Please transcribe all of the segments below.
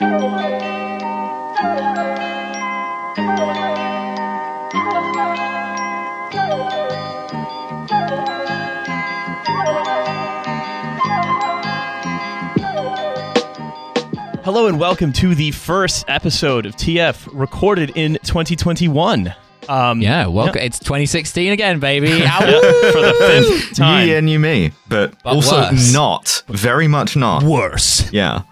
Hello and welcome to the first episode of TF recorded in 2021. Um, Yeah, welcome. It's 2016 again, baby. for the fifth time. You and you me, but, But also worse. not. Very much not. Worse. Yeah.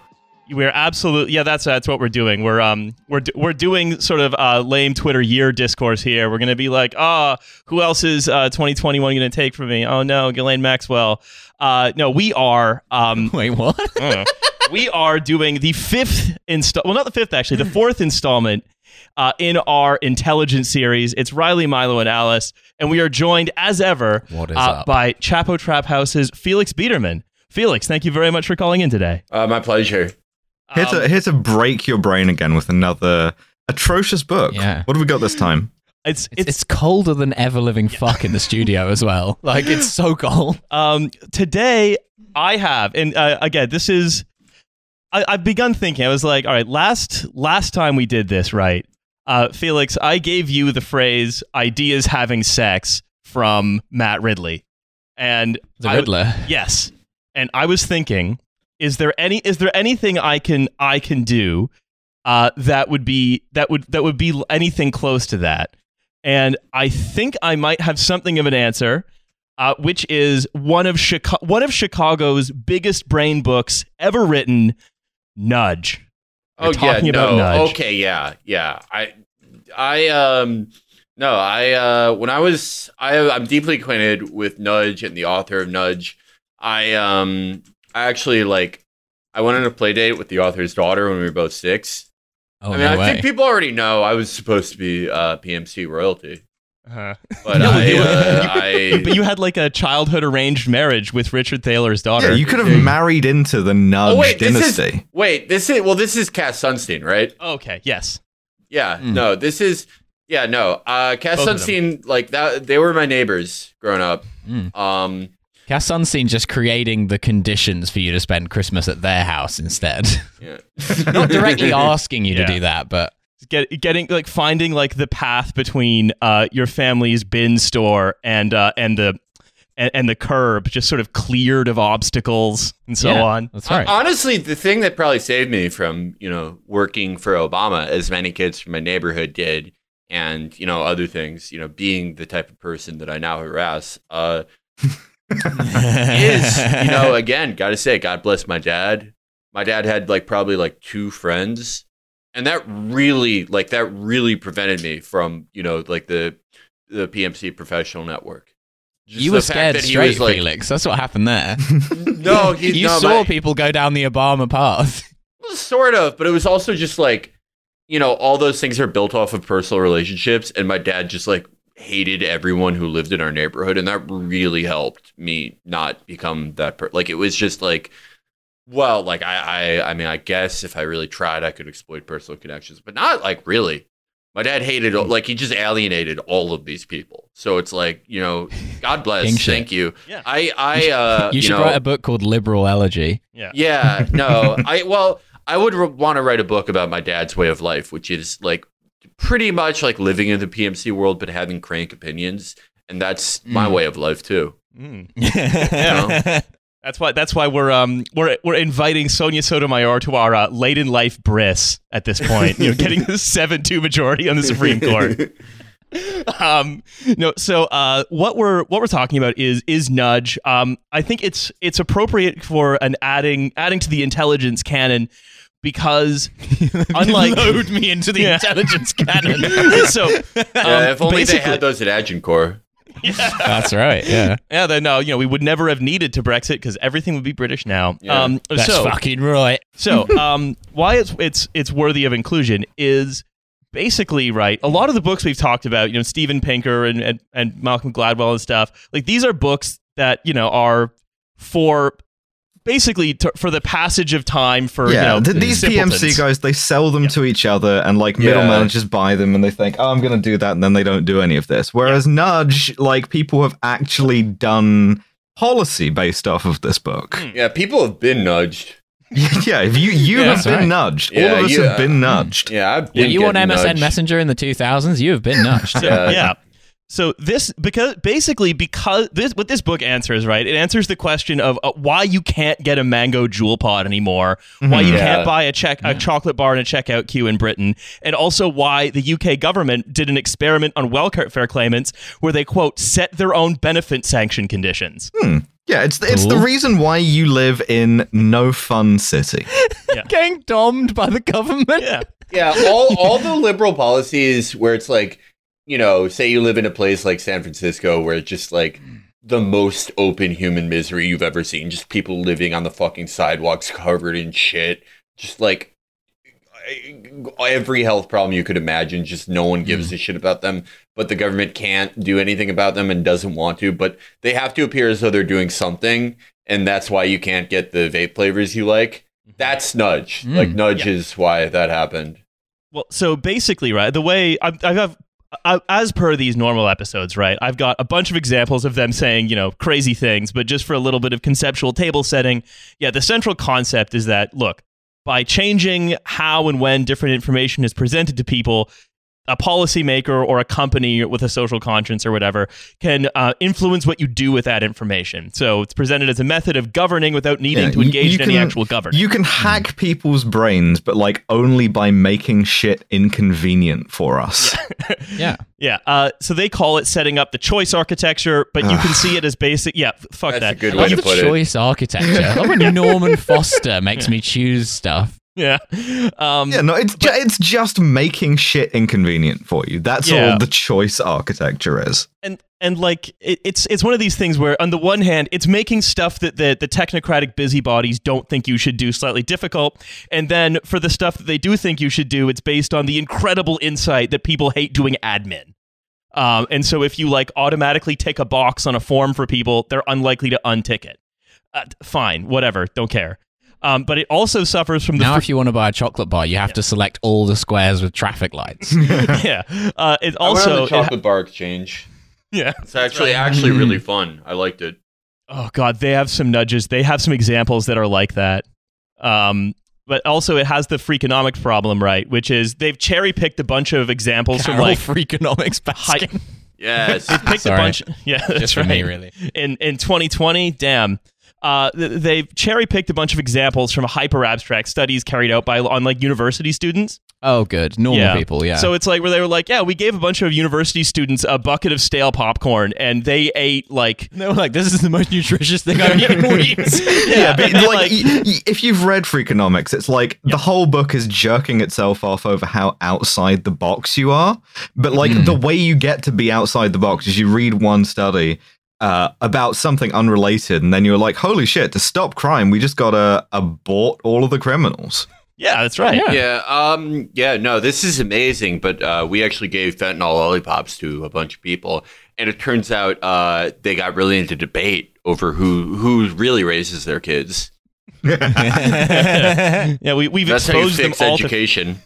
We're absolutely yeah. That's that's what we're doing. We're um we're we're doing sort of uh, lame Twitter year discourse here. We're gonna be like, ah, who else is uh, 2021 gonna take from me? Oh no, Ghislaine Maxwell. Uh, no, we are um Wait, what? I don't know. we are doing the fifth install. Well, not the fifth actually, the fourth installment uh, in our intelligence series. It's Riley, Milo, and Alice, and we are joined as ever What is uh, up? by Chapo Trap House's Felix Biederman. Felix, thank you very much for calling in today. Uh, my pleasure. Here Um, to here to break your brain again with another atrocious book. Yeah. What have we got this time? it's It's, it's it's colder than ever living fuck in the studio as well. Like, it's so cold. Um, today I have, and uh, again, this is. I, I've begun thinking. I was like, all right, last last time we did this, right? Uh, Felix, I gave you the phrase "ideas having sex" from Matt Ridley, and The I- yes, and I was thinking, is there any is there anything I can I can do uh, that would be that would that would be anything close to that? And I think I might have something of an answer, uh, which is one of Chica- one of Chicago's biggest brain books ever written, Nudge. We're oh talking yeah, about no. Nudge. Okay, yeah, yeah. I, I um, no, I uh, when I was, I I'm deeply acquainted with Nudge and the author of Nudge. I um, I actually like, I went on a play date with the author's daughter when we were both six. Oh, I mean, no I way. think people already know I was supposed to be uh, PMC royalty, Uh-huh. but No, I, you- uh, I, But you had like a childhood arranged marriage with Richard Thaler's daughter. Yeah, you could have married into the Nudge oh wait, this is dynasty. wait, this is well, this is Cass Sunstein, right? okay, yes. Yeah, Mm. no, this is yeah, no. Uh Cass Both. Sunstein, like that they were my neighbors growing up. Mm. Um Cass Sunstein just creating the conditions for you to spend Christmas at their house instead. yeah. Not directly asking you Yeah. to do that, but Get, getting like finding like the path between uh, your family's bin store and uh, and the and, and the curb just sort of cleared of obstacles and so Yeah. on. that's right. Honestly, the thing that probably saved me from, you know, working for Obama, as many kids from my neighborhood did, and, you know, other things, you know, being the type of person that I now harass, uh, is, you know, again, gotta say, God bless my dad. My dad had like probably like two friends. And that really, like, that really prevented me from, you know, like the the PMC professional network. Just you were scared that he straight, was, like, Felix. That's what happened there. No, he, you no, saw my- people go down the Obama path. Sort of, but it was also just like, you know, all those things are built off of personal relationships, and my dad just like hated everyone who lived in our neighborhood, and that really helped me not become that person. Like it was just like, well, like I, I, I mean, I guess if I really tried, I could exploit personal connections, but not like really. My dad hated, like he just alienated all of these people. So it's like, you know, God bless, King shit. thank you. Yeah. I, I, uh, you should know, write a book called Liberal Elegy. Yeah. yeah, no, I well, I would re- want to write a book about my dad's way of life, which is like pretty much like living in the PMC world, but having crank opinions, and that's my Mm. way of life too. Mm. yeah. That's why. That's why we're um we're we're inviting Sonia Sotomayor to our uh, late in life bris at this point. You know, getting the seven two majority on the Supreme Court. um no so uh what we're what we're talking about is is nudge um i think it's it's appropriate for an adding adding to the intelligence canon because unlike load me into the Yeah. intelligence cannon. so um, Yeah, if only they had those at Agincourt. That's right. Yeah. yeah then no you know we would never have needed to brexit because everything would be british now Yeah. um That's so fucking right. So, um, why it's it's it's worthy of inclusion is basically right. A lot of the books we've talked about, you know, Steven Pinker and and, and Malcolm Gladwell and stuff, like these are books that you know are for basically to, for the passage of time for yeah, you know th- these simpletons. PMC guys, they sell them to each other, and like middle Yeah. managers buy them, and they think, "Oh, I'm going to do that," and then they don't do any of this. Whereas Nudge, like people have actually done policy based off of this book. Hmm. Yeah, people have been nudged. yeah, if you you Yeah, have been right. nudged. All of us you- have been nudged. Yeah, I've Were been you on MSN nudged. Messenger in the 2000s? You have been nudged. Yeah. yeah. So this because basically because this what this book answers right it answers the question of uh, why you can't get a mango Juul pod anymore why you Yeah. can't buy a check a chocolate bar in a checkout queue in Britain and also why the UK government did an experiment on welfare claimants where they quote set their own benefit sanction conditions. Yeah, it's it's the reason why you live in no fun city. Getting domed by the government. yeah. Yeah, all all the liberal policies where it's like, you know, say you live in a place like San Francisco where it's just like the most open human misery you've ever seen, just people living on the fucking sidewalks covered in shit, just like every health problem you could imagine, just no one gives a shit about them, but the government can't do anything about them and doesn't want to, but they have to appear as though they're doing something, and that's why you can't get the vape flavors you like. That's nudge. Mm. Like nudge is why that happened. Well, so basically, right, the way I, I have, I, as per these normal episodes, right, I've got a bunch of examples of them saying, you know, crazy things, but just for a little bit of conceptual table setting, yeah, the central concept is that, look, by changing how and when different information is presented to people, a policymaker or a company with a social conscience or whatever can uh, influence what you do with that information. So it's presented as a method of governing without needing Yeah, to engage you in any actual governance. You can hack people's brains, but like only by making shit inconvenient for us. Yeah. Yeah. Uh, so they call it setting up the choice architecture, but you can see it as basic. Yeah. Fuck That's that. a good way love to the put it. choice architecture. I love when Norman Foster makes me choose stuff. Yeah. Um, Yeah, no, it's ju- it's just making shit inconvenient for you. That's Yeah. all the choice architecture is. and and like it, it's it's one of these things where on the one hand it's making stuff that the the technocratic busybodies don't think you should do slightly difficult and then for the stuff that they do think you should do it's based on the incredible insight that people hate doing admin um, and so if you like automatically tick a box on a form for people they're unlikely to untick it uh, fine whatever don't care um, but it also suffers from the Now, fr- if you want to buy a chocolate bar, you have to select all the squares with traffic lights. yeah uh, it I went on also the it ha- chocolate bar exchange. yeah It's actually actually really fun. I liked it. Oh god, they have some nudges. They have some examples that are like that. Um, but also it has the freakonomics problem, right? Which is they've cherry picked a bunch of examples Carol from like Freakonomics high, Baskin. Yes. picked a Sorry. bunch. Yeah, that's Just for right. me, really. In in 2020, damn. Uh, they've cherry picked a bunch of examples from hyper abstract studies carried out by on like university students. Oh, good. Normal Yeah. people, yeah. So it's like where they were like, yeah, we gave a bunch of university students a bucket of stale popcorn, and they ate like they were like, this is the most nutritious thing I've ever eaten in weeks. Yeah, but and they, like, y- y- if you've read Freakonomics, it's like the whole book is jerking itself off over how outside the box you are. But like Hmm. the way you get to be outside the box is you read one study uh, about something unrelated, and then you're like, "Holy shit! To stop crime, we just gotta abort all of the criminals." yeah, that's right. Yeah. yeah. Um. Yeah. No. This is amazing. But uh, we actually gave fentanyl lollipops to a bunch of people, and it turns out uh, they got really into debate over who who really raises their kids. yeah, we we've That's how you exposed them fix all to education.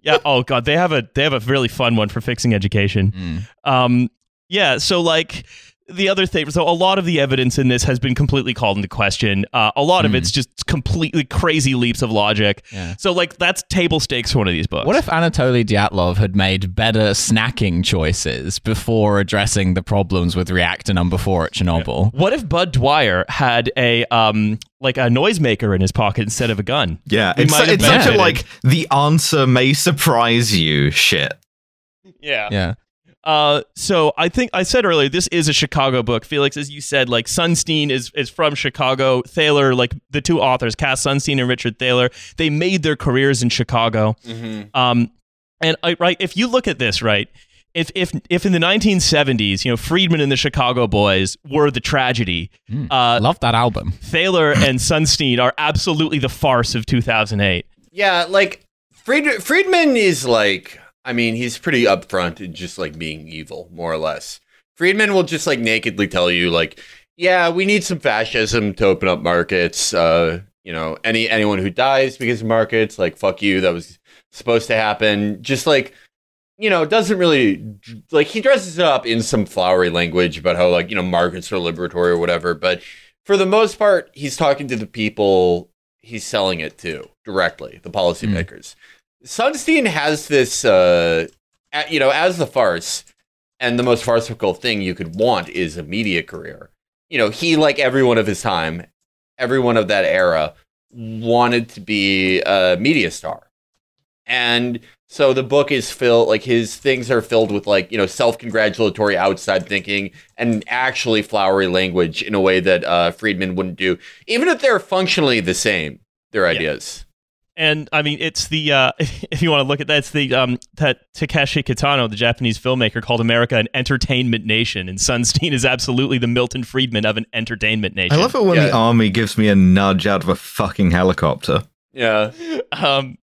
Yeah. Oh god, they have a they have a really fun one for fixing education. Mm. Um. Yeah. So like the other thing. So a lot of the evidence in this has been completely called into question. Uh, a lot of Hmm. it's just completely crazy leaps of logic. Yeah. So like that's table stakes for one of these books. What if Anatoly Dyatlov had made better snacking choices before addressing the problems with reactor number four at Chernobyl? What if Bud Dwyer had a um like a noisemaker in his pocket instead of a gun? Yeah, We it's, might have it's such a like the answer may surprise you shit. Yeah. Yeah. Uh, so I think I said earlier this is a Chicago book. Felix, as you said, like Sunstein is is from Chicago. Thaler, like the two authors, Cass Sunstein and Richard Thaler, they made their careers in Chicago. Mm-hmm. Um, and I, right, if you look at this, right, if if if in the 1970s, you know, Friedman and the Chicago Boys were the tragedy, Mm. uh, Love that album. Thaler and Sunstein are absolutely the farce of 2008. Yeah. Like Fried- Friedman is like. I mean, he's pretty upfront in just like being evil, more or less. Friedman will just like nakedly tell you, like, yeah, we need some fascism to open up markets. Uh, you know, any anyone who dies because of markets, like, fuck you, that was supposed to happen. Just like, you know, doesn't really like he dresses it up in some flowery language about how like you know markets are liberatory or whatever. But for the most part, he's talking to the people he's selling it to directly, the policymakers. Sunstein has this, uh, you know, as the farce, and the most farcical thing you could want is a media career. You know, he, like everyone of his time, everyone of that era, wanted to be a media star. And so the book is filled, like his things are filled with, like, you know, self congratulatory outside thinking and actually flowery language in a way that uh, Friedman wouldn't do, even if they're functionally the same, their ideas. And I mean, it's the uh, if you want to look at that, it's the um, that Takeshi Kitano, the Japanese filmmaker, called America an entertainment nation, and Sunstein is absolutely the Milton Friedman of an entertainment nation. I love it when Yeah. the army gives me a nudge out of a fucking helicopter. Yeah. um,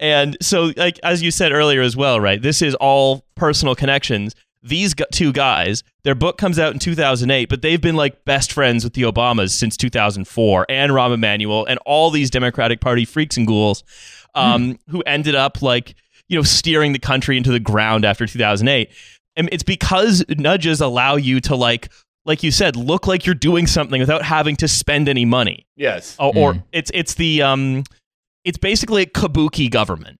and so, like as you said earlier as well, right? This is all personal connections. These two guys, their book comes out in 2008, but they've been like best friends with the Obamas since 2004, and Rahm Emanuel, and all these Democratic Party freaks and ghouls, um, who ended up like you know steering the country into the ground after 2008. And it's because nudges allow you to like, like you said, look like you're doing something without having to spend any money Yes. or, or Mm. it's it's the um it's basically a kabuki government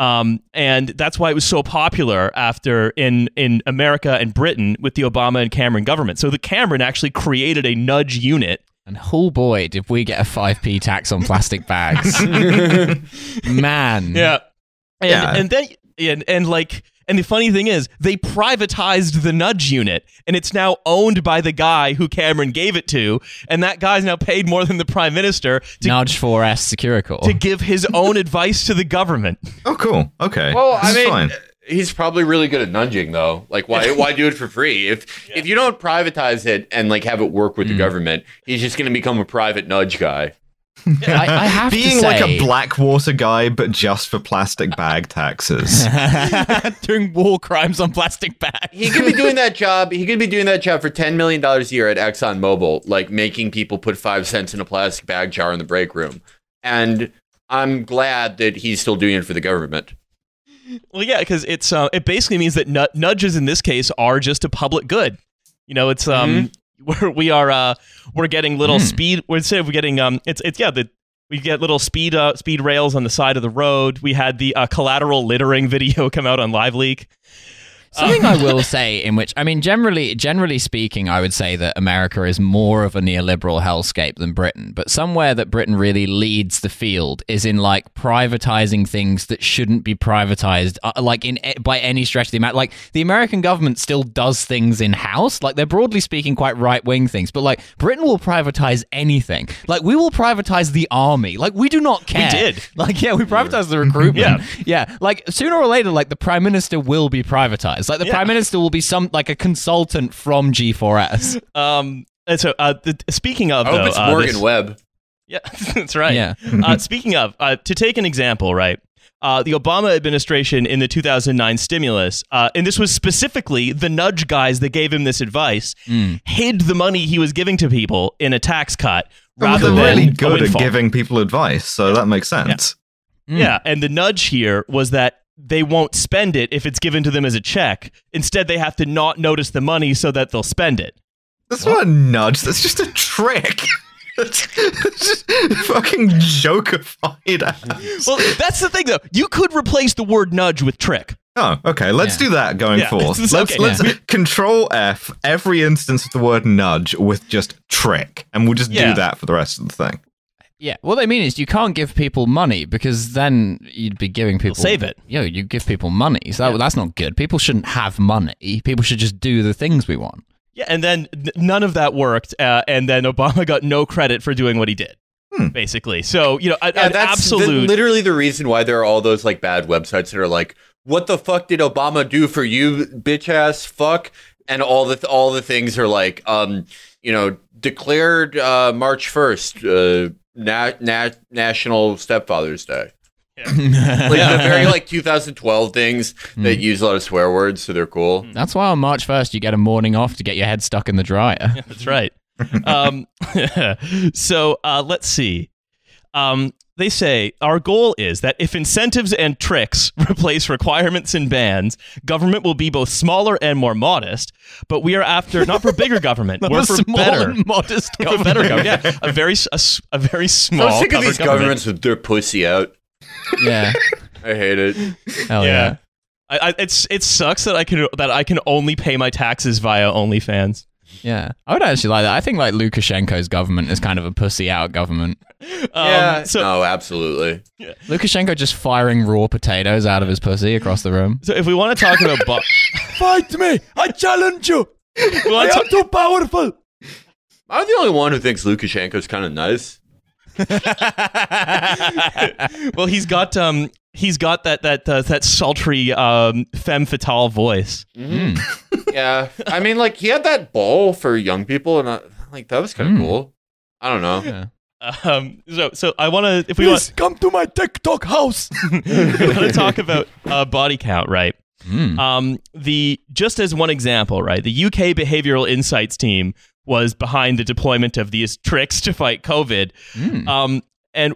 um and that's why it was so popular after in in America and Britain with the Obama and Cameron government so the Cameron actually created a nudge unit And oh boy, did we get a 5p tax on plastic bags. Man. yeah and Yeah. and then and, and like and the funny thing is they privatized the nudge unit and it's now owned by the guy who Cameron gave it to and that guy's now paid more than the prime minister to Nudge 4S Securicor. to give his own advice to the government Oh, cool. Okay. Well, I This is mean, fine. he's probably really good at nudging, though. Like, why why do it for free? If if you don't privatize it and like have it work with the mm. government, he's just going to become a private nudge guy. I, I have being to like say, a Blackwater guy, but just for plastic bag taxes. doing war crimes on plastic bags. He could be doing that job. He could be doing that job for ten million dollars a year at ExxonMobil, like making people put five cents in a plastic bag jar in the break room. And I'm glad that he's still doing it for the government. Well, yeah, because it's uh, it basically means that nu- nudges in this case are just a public good. You know, it's um we're, we are uh we're getting little Hmm. speed. We're instead of getting um it's it's yeah the we get little speed uh, speed rails on the side of the road. We had the uh, collateral littering video come out on LiveLeak. Something I will say, in which I mean, generally, generally speaking, I would say that America is more of a neoliberal hellscape than Britain. But somewhere that Britain really leads the field is in like privatizing things that shouldn't be privatized, uh, like in by any stretch of the amount. Like the American government still does things in house, like they're broadly speaking quite right wing things. But like Britain will privatize anything. Like we will privatize the army. Like we do not care. We did. Like yeah, we privatized the recruitment. yeah, yeah, like sooner or later, like the prime minister will be privatized. Like the Yeah. prime minister will be some like a consultant from G4S. Um, and so uh, the, speaking of, I hope though, it's uh, Morgan this- Webb. Yeah, that's right. Yeah. uh, speaking of, uh, to take an example, right? Uh, the Obama administration in the 2009 stimulus, uh, and this was specifically the nudge guys that gave him this advice, Mm. hid the money he was giving to people in a tax cut Well, rather they're than really good at giving people advice, so that makes sense. Mm. Yeah, and the nudge here was that they won't spend it if it's given to them as a check. Instead, they have to not notice the money so that they'll spend it. That's not a nudge. That's just a trick. That's just fucking jokeified. ass. Well, that's the thing, though. You could replace the word nudge with trick. Oh, okay. Let's Yeah. do that going Yeah, forth. Let's okay. let's control F every instance of the word nudge with just trick, and we'll just Yeah. do that for the rest of the thing. Yeah. What they mean is you can't give people money because then you'd be giving people save it. Yo, you give people money, so that, that's not good. People shouldn't have money. People should just do the things we want. Yeah, and then none of that worked, uh, and then Obama got no credit for doing what he did, Hmm. basically. So you know, a- Yeah, an that's the- literally the reason why there are all those like bad websites that are like, "What the fuck did Obama do for you, bitch ass fuck?" And all the all the things are like, um, you know, declared uh, March first, uh, na- na- National Stepfather's Day. Like the very like 2012 things that use a lot of swear words, so they're cool. That's why on March 1st you get a morning off to get your head stuck in the dryer. That's right. um, so uh, let's see. Um, they say our goal is that if incentives and tricks replace requirements and bans, government will be both smaller and more modest. But we are after not for bigger government, we're for small better, and modest for government. better government. Yeah, a very s- a, s- a very I'm small. sick of these government. governments with their pussy out. yeah. I hate it. Hell yeah. yeah. I, I, it's it sucks that I can that I can only pay my taxes via OnlyFans. Yeah. I would actually like that. I think like Lukashenko's government is kind of a pussy out government. Um, yeah. So no, absolutely. Lukashenko just firing raw potatoes out of his pussy across the room. so if we want to talk about bo- Fight me! I challenge you! we wanna I talk- am too powerful! I'm the only one who thinks Lukashenko's kind of nice. well, he's got um he's got that that uh, that sultry um femme fatale voice. Mm. Yeah, I mean, like he had that ball for young people, and I, like that was kind of Mm. cool. I don't know. Yeah. Um, so so I want to if we want come to my TikTok house! we want to talk about uh, body count, right? Mm. Um, the just as one example, right? The UK Behavioral Insights team was behind the deployment of these tricks to fight COVID. Mm. Um, and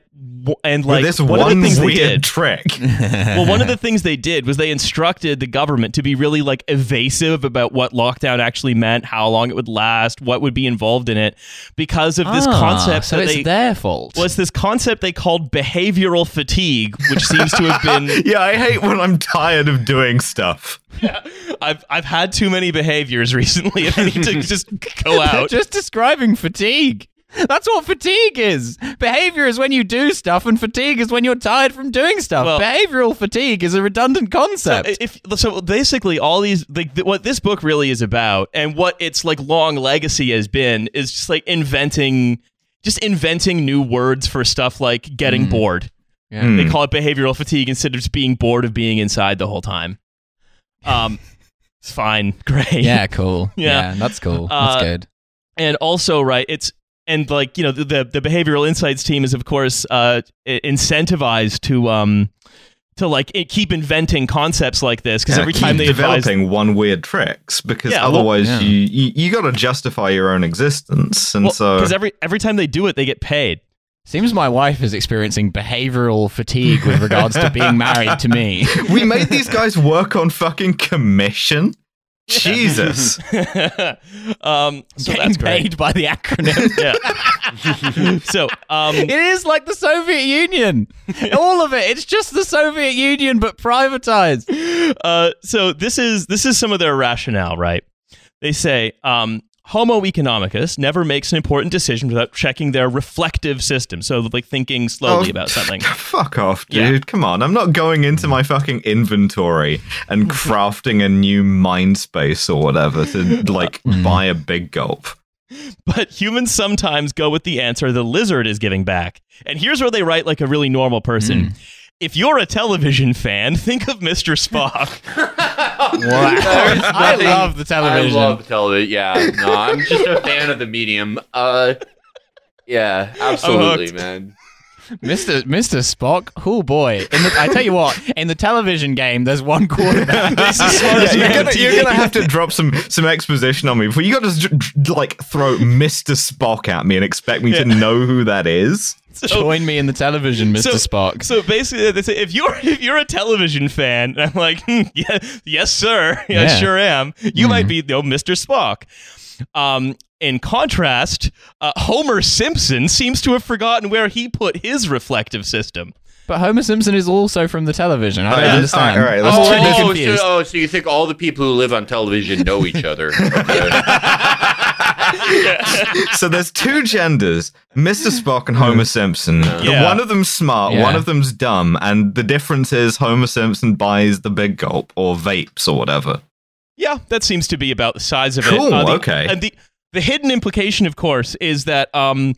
and With like this one, one, of the things they weird did. trick. well, one of the things they did was they instructed the government to be really like evasive about what lockdown actually meant, how long it would last, what would be involved in it, because of this Ah, concept. So that it's they, their fault. was this concept they called behavioral fatigue, which seems to have been. yeah, I hate when I'm tired of doing stuff. Yeah, I've I've had too many behaviors recently, and I need to just go out. just describing fatigue. That's what fatigue is. Behavior is when you do stuff, and fatigue is when you're tired from doing stuff. Well- Behavioral fatigue is a redundant So concept. if so, basically, all these like th- what this book really is about, and what its like long legacy has been, is just like inventing, just inventing new words for stuff like getting Mm. bored. Yeah. Hmm. They call it behavioral fatigue instead of just being bored of being inside the whole time. Um, it's fine, great. yeah, cool. Yeah. Yeah, that's cool. Uh, that's good. and also right it's and like you know the the, the behavioral insights team is of course uh incentivized to um to like keep inventing concepts like this because Yeah, every keep time they advise developing one weird tricks because Yeah, well- otherwise Yeah. you you, you got to justify your own existence, and so because every every time they do it they get paid Seems my wife is experiencing behavioral fatigue with regards to being married to me. we made these guys work on fucking commission. Jesus, um so Getting that's great paid by the acronym. yeah so um It is like the Soviet Union. All of it. It's just the Soviet Union, but privatized. uh, so this is this is some of their rationale, right? They say um, Homo economicus never makes an important decision without checking their reflective system. So like thinking slowly Oh, about something. fuck off, Yeah. dude. Come on, I'm not going into my fucking inventory and crafting a new mind space or whatever to like mm. buy a big gulp. But humans sometimes go with the answer the lizard is giving back. And here's where they write like a really normal person. Mm. If you're a television fan, think of Mr. Spock. There's I nothing- love the television. I love the television. Yeah, no, I'm just a fan of the medium. Uh, yeah, absolutely, hooked. man. Mr. Mr. Spock, oh boy! In the, I tell you what, in the television game, there's one quarterback. This is smart Yeah, as you you're can gonna, you're gonna have to drop some some exposition on me before you got to like throw Mr. Spock at me and expect me to know who that is. So- Join me in the television, Mr. So- Spock. So basically, they say if you're if you're a television fan, and I'm like, hmm, yeah, yes, sir, I Yeah. sure am. You might be, you know, Mr. Spock. Um, in contrast, uh, Homer Simpson seems to have forgotten where he put his reflective system. But Homer Simpson is also from the television. I don't All right, understand. all right, let's I'm check totally this- Oh, so, oh, so you think all the people who live on television know each other? Okay. So there's two genders, Mr. Spock and Homer Simpson. Yeah. One of them's smart, Yeah. one of them's dumb, and the difference is Homer Simpson buys the big gulp or vapes or whatever. Yeah, that seems to be about the size of Cool, it. Uh, the- okay. And the the hidden implication, of course, is that um,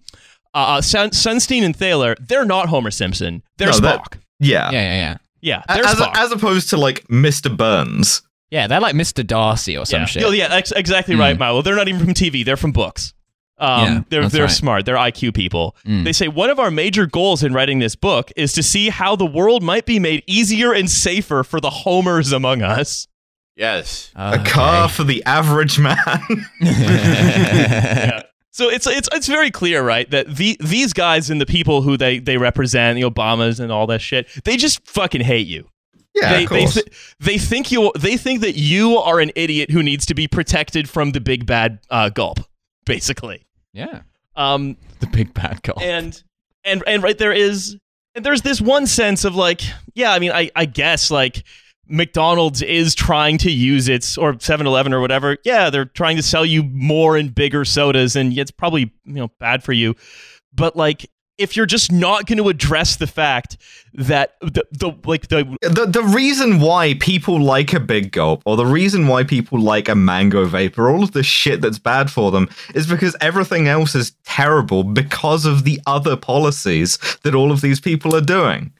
uh, Sun- Sunstein and Thaler, they're not Homer Simpson. They're No, that- Spock. Yeah. Yeah, yeah, yeah. yeah, As, as opposed to like Mr. Burns. Yeah, they're like Mr. Darcy or some yeah. shit. Oh, yeah, ex- exactly Mm. right, Milo. They're not even from TV. They're from books. Um, Yeah, they're they're right. smart. They're IQ people. Mm. They say one of our major goals in writing this book is to see how the world might be made easier and safer for the homers among us. yes. A car for the average man. yeah. So it's it's it's very clear, right, that the these guys and the people who they they represent, the Obamas and all that shit, they just fucking hate you. Yeah, they of they, th- they think you they think that you are an idiot who needs to be protected from the big bad uh, gulp, basically. Yeah. Um, The big bad gulp. and and and right there is and there's this one sense of like yeah i mean i i guess like mcdonald's is trying to use its or 7-eleven or whatever yeah they're trying to sell you more and bigger sodas and it's probably you know bad for you but like if you're just not going to address the fact that the, the like the the the reason why people like a big gulp or the reason why people like a mango vapor all of the shit that's bad for them is because everything else is terrible because of the other policies that all of these people are doing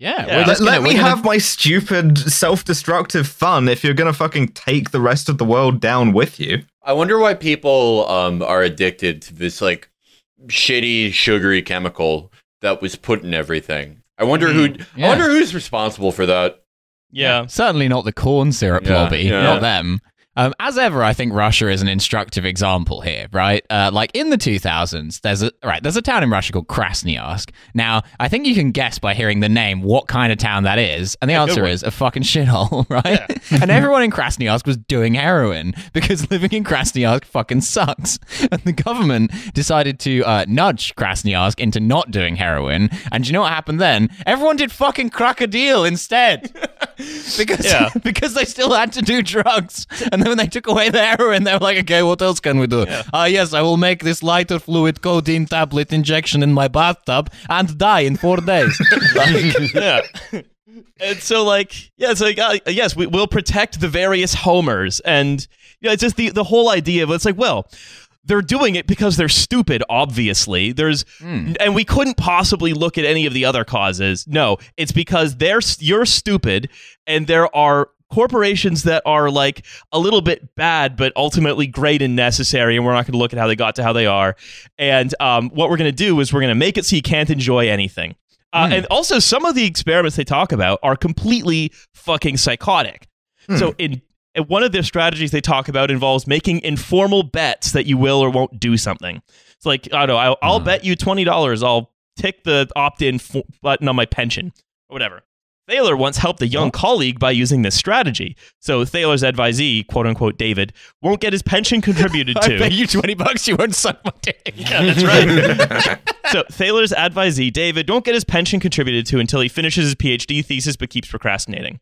yeah. Yeah. Let, gonna, let me gonna- have my stupid self-destructive fun if you're gonna fucking take the rest of the world down with you I wonder why people um, are addicted to this like shitty sugary chemical that was put in everything. I wonder who. Yeah. I wonder who's responsible for that. yeah Certainly not the corn syrup Yeah, lobby, yeah. not them. Um, as ever, I think Russia is an instructive example here, right? Uh, like in the 2000s, there's a right, there's a town in Russia called Krasnoyarsk. Now, I think you can guess by hearing the name what kind of town that is, and the Yeah, answer is a fucking shithole, right? and everyone in Krasnoyarsk was doing heroin because living in Krasnoyarsk fucking sucks. And the government decided to uh, nudge Krasnoyarsk into not doing heroin. And do you know what happened then? Everyone did fucking crocodile instead. because Yeah. because they still had to do drugs. And then when they took away the heroin, they were like, okay, what else can we do? Ah, yes, I will make this lighter fluid codeine tablet injection in my bathtub and die in four days. Like, yeah. And so, like, yeah, it's like, uh, yes, we will protect the various homers, and you know, it's just the the whole idea of it's like, well, they're doing it because they're stupid. Obviously, there's, and we couldn't possibly look at any of the other causes. No, it's because they're you're stupid, and there are corporations that are like a little bit bad but ultimately great and necessary and we're not going to look at how they got to how they are. And um, what we're going to do is we're going to make it so you can't enjoy anything. Uh, and also some of the experiments they talk about are completely fucking psychotic. So in in one of their strategies they talk about involves making informal bets that you will or won't do something it's like i don't know i'll, I'll hmm. bet you $20 i'll tick the opt-in f- button on my pension or whatever Thaler once helped a young oh. colleague by using this strategy. So Thaler's advisee, quote unquote David, won't get his pension contributed to. I to. bet you 20 bucks you won't suck my dick. Yeah, that's right. so Thaler's advisee, David, don't get his pension contributed to until he finishes his PhD thesis but keeps procrastinating.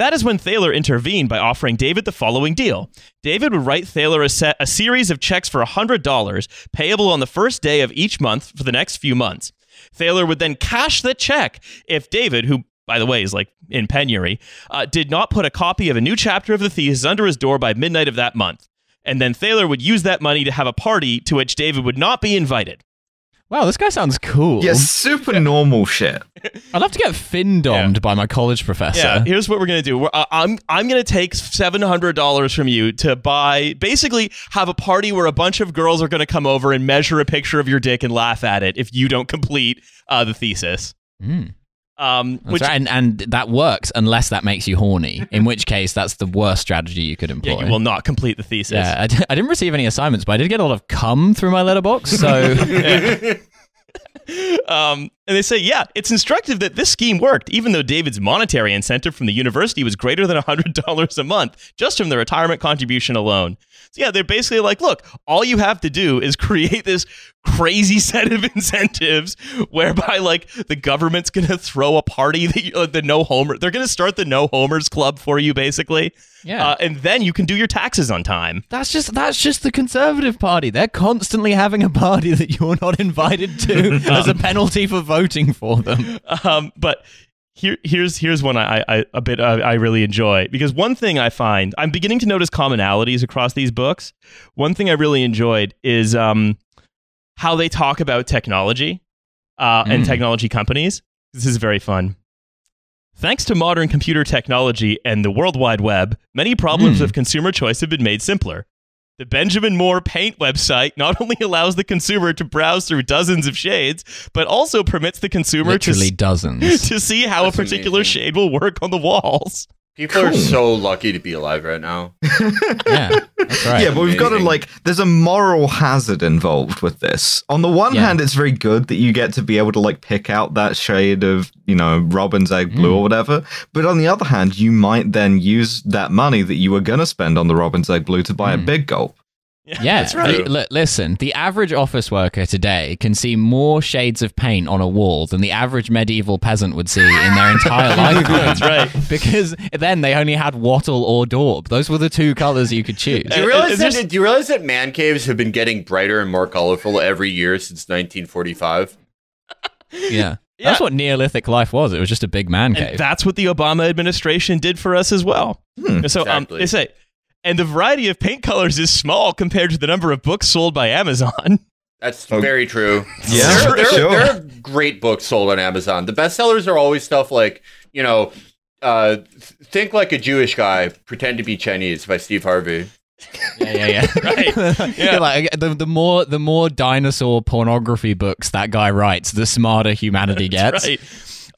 That is when Thaler intervened by offering David the following deal. David would write Thaler a, set, a series of checks for $100 payable on the first day of each month for the next few months. Thaler would then cash the check if David, who by the way, is like in penury, uh, did not put a copy of a new chapter of the thesis under his door by midnight of that month. And then Thaler would use that money to have a party to which David would not be invited. Wow, this guy sounds cool. yeah super normal shit I'd love to get fin domed by my college professor. Yeah, here's what we're gonna do. We're, uh, I'm I'm gonna take seven hundred dollars from you to buy, basically, have a party where a bunch of girls are gonna come over and measure a picture of your dick and laugh at it if you don't complete uh, the thesis. Mm. Um, which right, and, and that works unless that makes you horny, in which case that's the worst strategy you could employ. yeah, you will not complete the thesis. Yeah, I, d- I didn't receive any assignments, but I did get a lot of cum through my letterbox. So Um, and they say, yeah, it's instructive that this scheme worked, even though David's monetary incentive from the university was greater than $100 a month just from the retirement contribution alone. So, yeah, they're basically like, look, all you have to do is create this crazy set of incentives whereby, like, the government's going to throw a party that you, uh, the no homer, they're going to start the no homers club for you, basically. Yeah. Uh, and then you can do your taxes on time. that's just that's just the Conservative Party. They're constantly having a party that you're not invited to as a penalty for voting for them. um, but here, here's here's one I, I a bit uh, I really enjoy because one thing I find I'm beginning to notice commonalities across these books. One thing I really enjoyed is um, how they talk about technology uh, and Mm. technology companies. This is very fun. Thanks to modern computer technology and the World Wide Web, many problems Mm. of consumer choice have been made simpler. The Benjamin Moore Paint website not only allows the consumer to browse through dozens of shades, but also permits the consumer to Literally dozens. to see how That's a particular amazing. shade will work on the walls. People are so lucky to be alive right now. Yeah, that's right. Yeah, but we've got to like. There's a moral hazard involved with this. On the one Yeah. hand, it's very good that you get to be able to like pick out that shade of you know robin's egg blue Mm. or whatever. But on the other hand, you might then use that money that you were gonna spend on the robin's egg blue to buy a Mm. big gulp. Yeah, that's right. the- li- listen, the average office worker today can see more shades of paint on a wall than the average medieval peasant would see in their entire lifetime. That's right. Because then they only had wattle or daub. Those were the two colors you could choose. Do you Uh, realize that? there- Do you realize that man caves have been getting brighter and more colorful every year since 1945? Yeah. Yeah. That's what Neolithic life was. It was just a big man And cave. that's what the Obama administration did for us as well. Hmm. So um, they say, and the variety of paint colors is small compared to the number of books sold by Amazon. That's Oh. very true. Yeah, there, there, sure. there are great books sold on Amazon. The bestsellers are always stuff like, you know, uh, think like a Jewish guy, pretend to be Chinese by Steve Harvey. yeah, yeah, yeah. Right. Yeah. like the, the more the more dinosaur pornography books that guy writes, the smarter humanity gets. Right.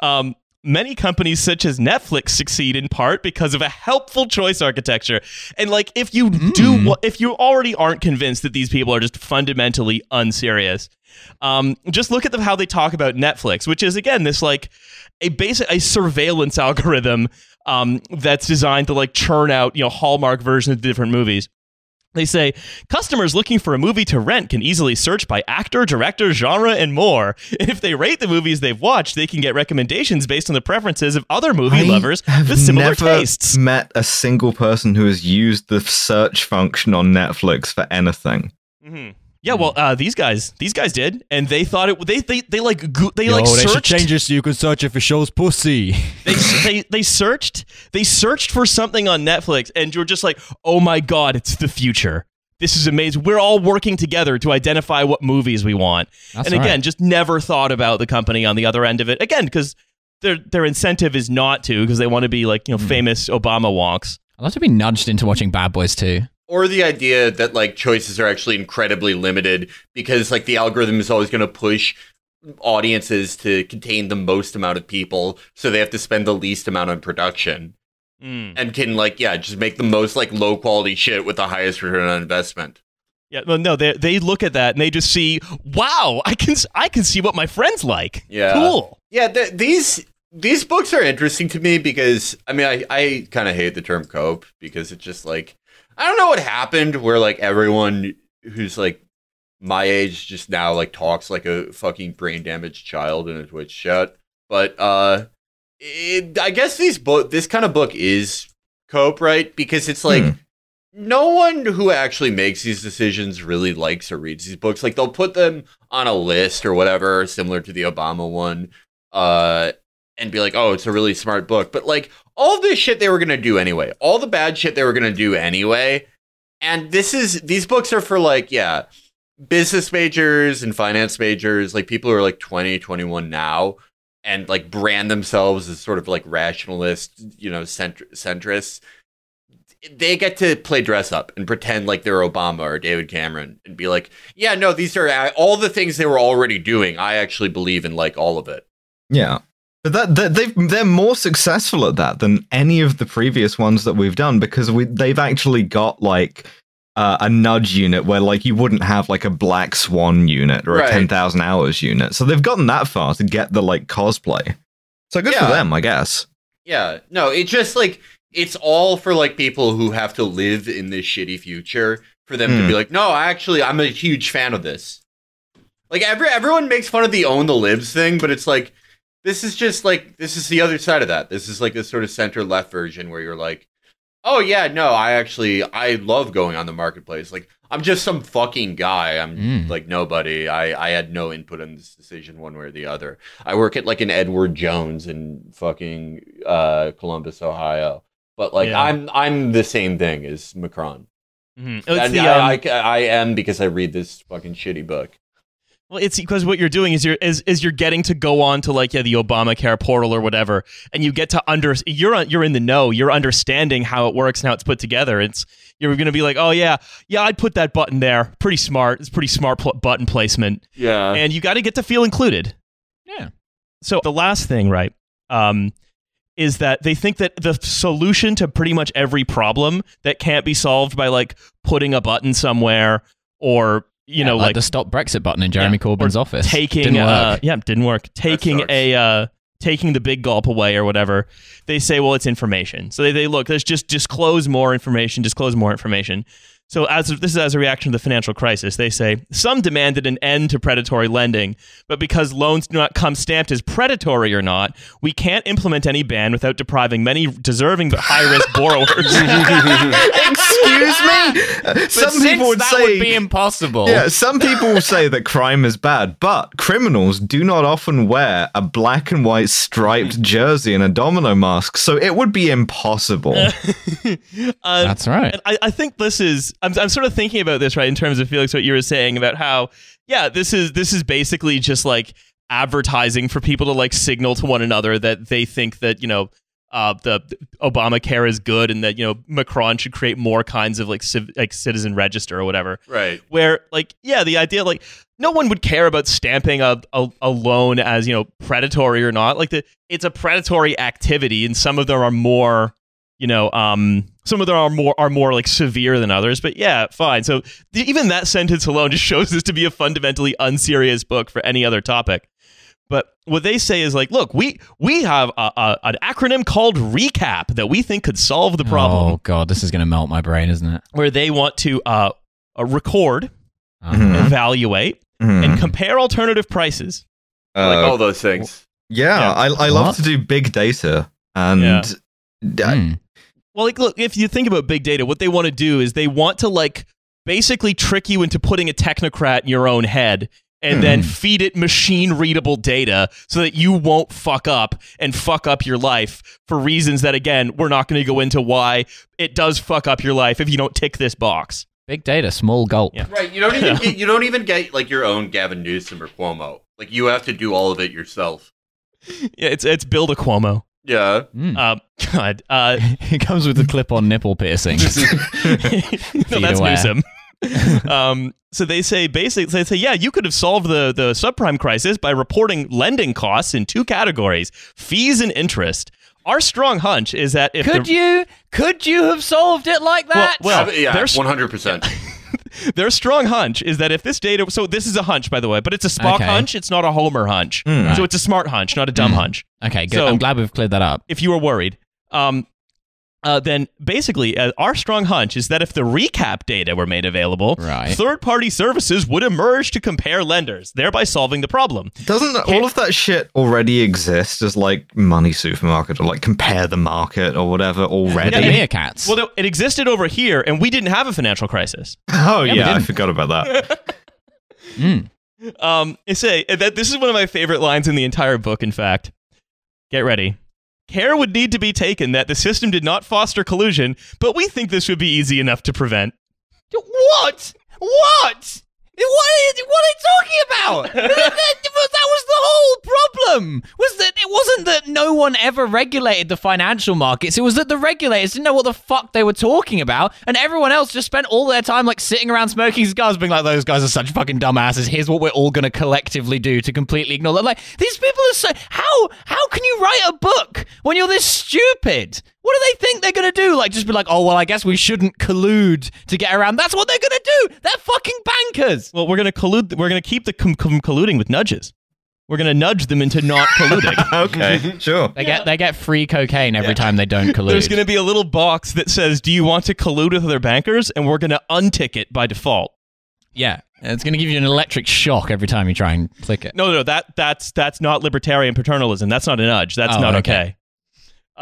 Um, many companies such as Netflix succeed in part because of a helpful choice architecture. And like if you do wha- if you already aren't convinced that these people are just fundamentally unserious, um, just look at the, how they talk about Netflix, which is again this like a basic a surveillance algorithm um, that's designed to like churn out you know Hallmark versions of different movies. They say customers looking for a movie to rent can easily search by actor, director, genre, and more. And if they rate the movies they've watched, they can get recommendations based on the preferences of other movie I lovers with similar tastes. never tastes. met a single person who has used the search function on Netflix for anything. Mhm. Yeah, well, uh, these guys, these guys did, and they thought it. They they they like go, they like Yo, they should change it so you can search if it shows pussy. they, they they searched they searched for something on Netflix and you're just like, "Oh my god, it's the future. This is amazing. We're all working together to identify what movies we want." That's and again, right. just never thought about the company on the other end of it. Again, cuz their their incentive is not to because they want to be like, you know, famous Obama wonks. I'd love to be nudged into watching Bad Boys too. Or the idea that like choices are actually incredibly limited because like the algorithm is always going to push audiences to contain the most amount of people, so they have to spend the least amount on production Mm. and can like yeah just make the most like low quality shit with the highest return on investment. Yeah, well, no, they they look at that and they just see, "Wow, I can I can see what my friends like." Yeah. Cool. Yeah, th- these these books are interesting to me because I mean I I kind of hate the term cope because it's just like I don't know what happened where like everyone who's like my age just now like talks like a fucking brain damaged child in a Twitch chat. But uh it, I guess these book this kind of book is cope, right? Because it's like Hmm. no one who actually makes these decisions really likes or reads these books. Like they'll put them on a list or whatever, similar to the Obama one, uh, and be like, "Oh, it's a really smart book." But like all this shit they were gonna do anyway, all the bad shit they were gonna do anyway, and this is these books are for like yeah, business majors and finance majors, like people who are like 20, 21 now. And like brand themselves as sort of like rationalist, you know, centr- centrists they get to play dress up and pretend like they're Obama or David Cameron and be like, yeah, no, these are all the things they were already doing. I actually believe in like all of it. Yeah. But that, that they've they're more successful at that than any of the previous ones that we've done because we they've actually got like uh, a nudge unit where like you wouldn't have like a black swan unit or Right. a 10,000 hours unit. So they've gotten that far to get the like cosplay. So good Yeah. for them, I guess. Yeah, no, it's just like it's all for like people who have to live in this shitty future for them to Hmm. be like, no, actually, I'm a huge fan of this. Like every everyone makes fun of the own the libs thing, but it's like this is just like this is the other side of that. This is like this sort of center left version where you're like, oh yeah, no, I actually I love going on the marketplace. Like I'm just some fucking guy. I'm Mm. like nobody. I I had no input on this decision one way or the other. I work at like an Edward Jones in fucking uh, Columbus, Ohio. But like Yeah. I'm I'm the same thing as Macron. Mhm. It's And the, I, um, I, I am because I read this fucking shitty book. Well, it's because what you're doing is you're is, is you're getting to go on to like yeah the Obamacare portal or whatever, and you get to under you're you're in the know. You're understanding how it works and how it's put together. It's you're going to be like, oh yeah, yeah, I'd put that button there. Pretty smart. It's pretty smart pl- button placement, Yeah. and you got to get to feel included. Yeah. So the last thing, right? Um, is that they think that the solution to pretty much every problem that can't be solved by like putting a button somewhere or you know like, the stop Brexit button in Jeremy Yeah, Corbyn's office. taking Didn't uh work. yeah didn't work. Taking a uh taking the big gulp away or whatever. They say well it's information. So they, they look let's just disclose more information disclose more information so as this is as a reaction to the financial crisis they say some demanded an end to predatory lending but because loans do not come stamped as predatory or not we can't implement any ban without depriving many deserving but high risk borrowers Excuse me. Uh, Some Since people would that say. would be impossible. yeah, some people will say that crime is bad, but criminals do not often wear a black and white striped jersey and a domino mask, so it would be impossible. Uh, That's right. And I, I think this is I'm, I'm sort of thinking about this right in terms of Felix what you were saying about how yeah this is this is basically just like advertising for people to like signal to one another that they think that you know uh, the the Obamacare is good and that you know Macron should create more kinds of like civ- like citizen register or whatever Right. where like yeah the idea like no one would care about stamping a, a, a loan as you know predatory or not like the it's a predatory activity and some of them are more you know um some of them are more are more like severe than others but yeah fine so th- even that sentence alone just shows this to be a fundamentally unserious book for any other topic but what they say is like look we we have a, a, an acronym called recap that we think could solve the problem Oh god, this is going to melt my brain, isn't it? where they want to uh, uh record Uh-huh. Mhm. evaluate Mhm. and compare alternative prices. like Uh, all those things. yeah, Yeah. I, I love What? to do big data, and Yeah. d- Hmm. Well, like, look, if you think about big data, what they want to do is they want to like basically trick you into putting a technocrat in your own head and then hmm. feed it machine readable data so that you won't fuck up and fuck up your life for reasons that again we're not going to go into why it does fuck up your life if you don't tick this box. Big data, small gulp. Yeah. Right. You don't even get, you don't even get like your own Gavin Newsom or Cuomo. Like you have to do all of it yourself. Yeah, it's it's build a Cuomo. Yeah. Hmm. Uh, God, uh, it comes with a clip-on nipple piercing. no, that's aware. Newsom. um, so they say basically they say, yeah, you could have solved the the subprime crisis by reporting lending costs in two categories: fees and interest. Our strong hunch is that if could the, you? Could you have solved it like that? Well, Uh, yeah. One hundred percent. Their strong hunch is that if this data, so this is a hunch by the way, but it's a Spock Okay. hunch. It's not a Homer hunch. Mm. So it's a smart hunch, not a dumb Mm. hunch. okay, good. so- I'm glad we've cleared that up. If you were worried, um, uh, then basically uh, our strong hunch is that if the recap data were made available, Right. third-party services would emerge to compare lenders, thereby solving the problem. doesn't all of that shit already exist as like money supermarket or like compare the market or whatever already? The Yeah, meerkats. Well, it existed over here, and we didn't have a financial crisis. oh Yeah, yeah, I forgot about that. Mm. Um, say that this is one of my favorite lines in the entire book. In fact, get ready. Care would need to be taken that the system did not foster collusion, but we think this would be easy enough to prevent. What? What? What are, what are you talking about? that, was the whole problem. Was that it wasn't that no one ever regulated the financial markets. It was that the regulators didn't know what the fuck they were talking about, and everyone else just spent all their time like sitting around smoking cigars, being like, "Those guys are such fucking dumbasses. Here's what we're all going to collectively do to completely ignore that." Like these people are so how how can you write a book when you're this stupid? What do they think they're going to do? Like, just be like, oh, well, I guess we shouldn't collude to get around. That's what they're going to do. They're fucking bankers. Well, we're going to collude. We're going to keep the com- com- colluding with nudges. We're going to nudge them into not colluding. okay, sure. They get they get free cocaine every time they don't collude. There's going to be a little box that says, "Do you want to collude with other bankers?" And we're going to untick it by default. yeah, it's going to give you an electric shock every time you try and click it. No, no, that that's that's not libertarian paternalism. That's not a nudge. That's Oh, not okay. okay.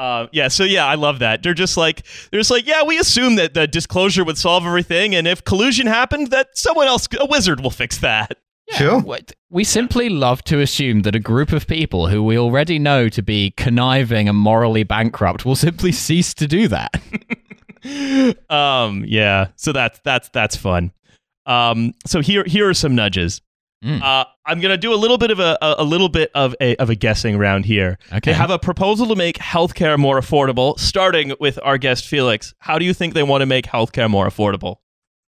Uh, yeah, so yeah, I love that. They're just like they're just like, yeah, we assume that the disclosure would solve everything, and if collusion happened, that someone else, a wizard, will fix that. Sure. We simply love to assume that a group of people who we already know to be conniving and morally bankrupt will simply cease to do that. um, yeah, so that's that's that's fun. Um, so here here are some nudges. Mm. Uh, I'm gonna do a little bit of a, a, a little bit of a of a guessing round here. Okay. They have a proposal to make healthcare more affordable, starting with our guest Felix. How do you think they want to make healthcare more affordable?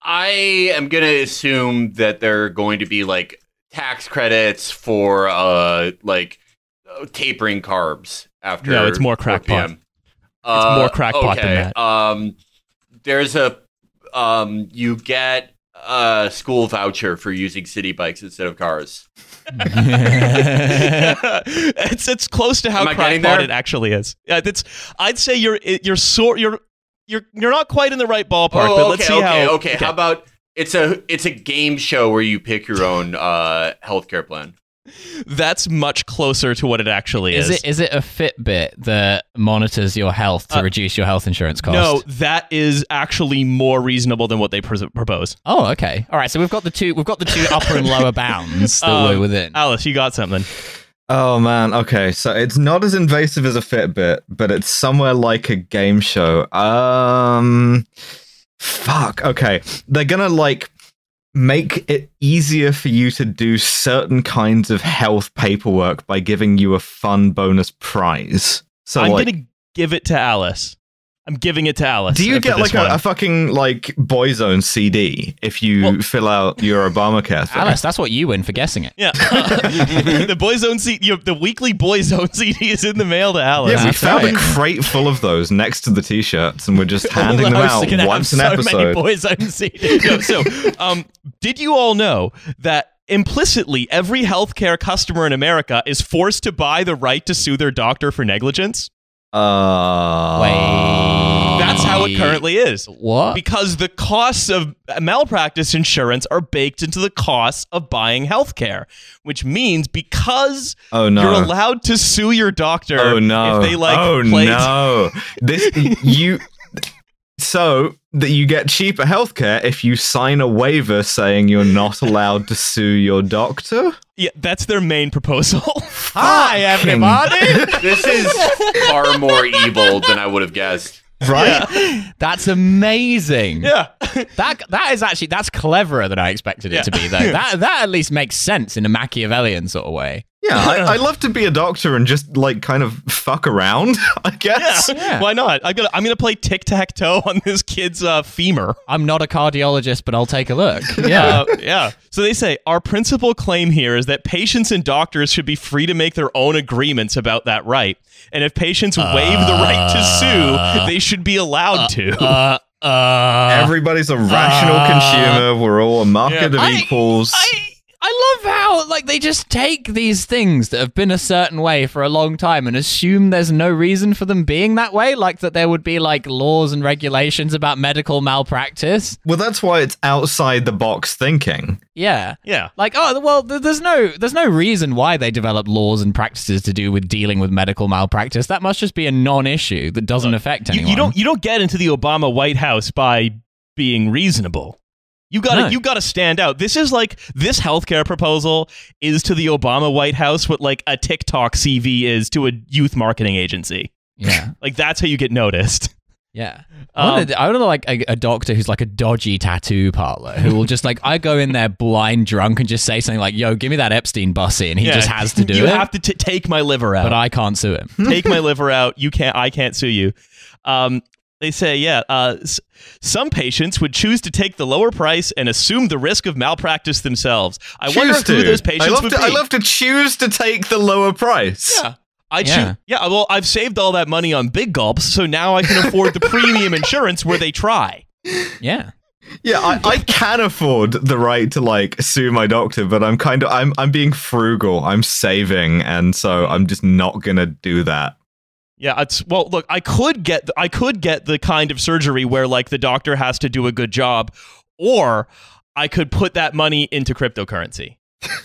I am gonna assume that they're going to be like tax credits for uh like uh, tapering carbs after. No, it's more crackpot. PM. Uh, more crackpot than that. Um, there's a um, you get a school voucher for using city bikes instead of cars. it's it's close to how Am I getting crackpot it actually is. Yeah, it's. I'd say you're you're sort you're you're you're not quite in the right ballpark, oh, but okay, let's see okay, how. okay. How about it's a it's a game show where you pick your own uh, healthcare plan. That's much closer to what it actually is. Is it is it a Fitbit that monitors your health to Uh, reduce your health insurance cost? no, that is actually more reasonable than what they pres- propose. Oh, okay. All right. So we've got the two. We've got the two upper and lower bounds that Um, we're within. Alice, you got something. Oh man, okay, so it's not as invasive as a Fitbit, but it's somewhere like a game show. Um fuck, okay. They're gonna like make it easier for you to do certain kinds of health paperwork by giving you a fun bonus prize. So I'm like gonna give it to Alice. I'm giving it to Alice. do you get like a, a fucking like Boyzone CD if you Well- fill out your Obamacare thing? Alice, that's what you win for guessing it. Yeah, the Boyzone CD, the weekly Boyzone CD is in the mail to Alice. Yeah, we That's found right. a crate full of those next to the t-shirts, and we're just handing them out once an so Many episode. boys own CDs. Yo, so, um, did you all know that implicitly every healthcare customer in America is forced to buy the right to sue their doctor for negligence? Uh, Wait. That's how it currently is. What? Because the costs of malpractice insurance are baked into the costs of buying healthcare, which means because Oh no! you're allowed to sue your doctor oh no! if they like oh played no! This you. So that you get cheaper healthcare if you sign a waiver saying you're not allowed to sue your doctor. Yeah, that's their main proposal. Hi, everybody. This is far more evil than I would have guessed. Right? That's amazing. yeah. That that is actually that's cleverer than I expected it Yeah. to be. Though that that at least makes sense in a Machiavellian sort of way. Yeah, I, I love to be a doctor and just like kind of fuck around. I guess. Yeah. Why not? I'm gonna I'm gonna play tic tac toe on this kid's uh, femur. I'm not a cardiologist, but I'll take a look. Yeah. Uh, yeah. So they say our principal claim here is that patients and doctors should be free to make their own agreements about that right. And if patients waive the right to sue, they should be allowed to. uh, uh, Everybody's a rational uh, consumer. We're all a market Yeah. of I- equals. I I love how like they just take these things that have been a certain way for a long time and assume there's no reason for them being that way, like that there would be like laws and regulations about medical malpractice. well, that's why it's outside the box thinking. Yeah. yeah. Like oh well, th- there's no there's no reason why they develop laws and practices to do with dealing with medical malpractice. That must just be a non-issue that doesn't uh, affect You, anyone. you don't you don't get into the Obama White House by being reasonable. You got to No. you got to stand out. This is like this healthcare proposal is to the Obama White House what like a TikTok CV is to a youth marketing agency. Yeah. Like that's how you get noticed. Yeah. Um, I want to I like a, a doctor who's like a dodgy tattoo parlor who will just like I go in there blind drunk and just say something like, "Yo, give me that Epstein bussy," and he Yeah. just has to do you it. You have to t- take my liver out. but I can't sue him. take my liver out. You can't. I can't sue you. Um, they say, yeah. Uh, some patients would choose to take the lower price and assume the risk of malpractice themselves. I wonder Choose who those patients I love would to, be. I love to choose to take the lower price. yeah. I Yeah. choose. Yeah. Well, I've saved all that money on big gulps, so now I can afford the premium insurance where they try. Yeah. Yeah, I, I can afford the right to like sue my doctor, but I'm kind of I'm I'm being frugal. I'm saving, and so I'm just not gonna do that. Yeah, it's well. Look, I could get I could get the kind of surgery where like the doctor has to do a good job, or I could put that money into cryptocurrency.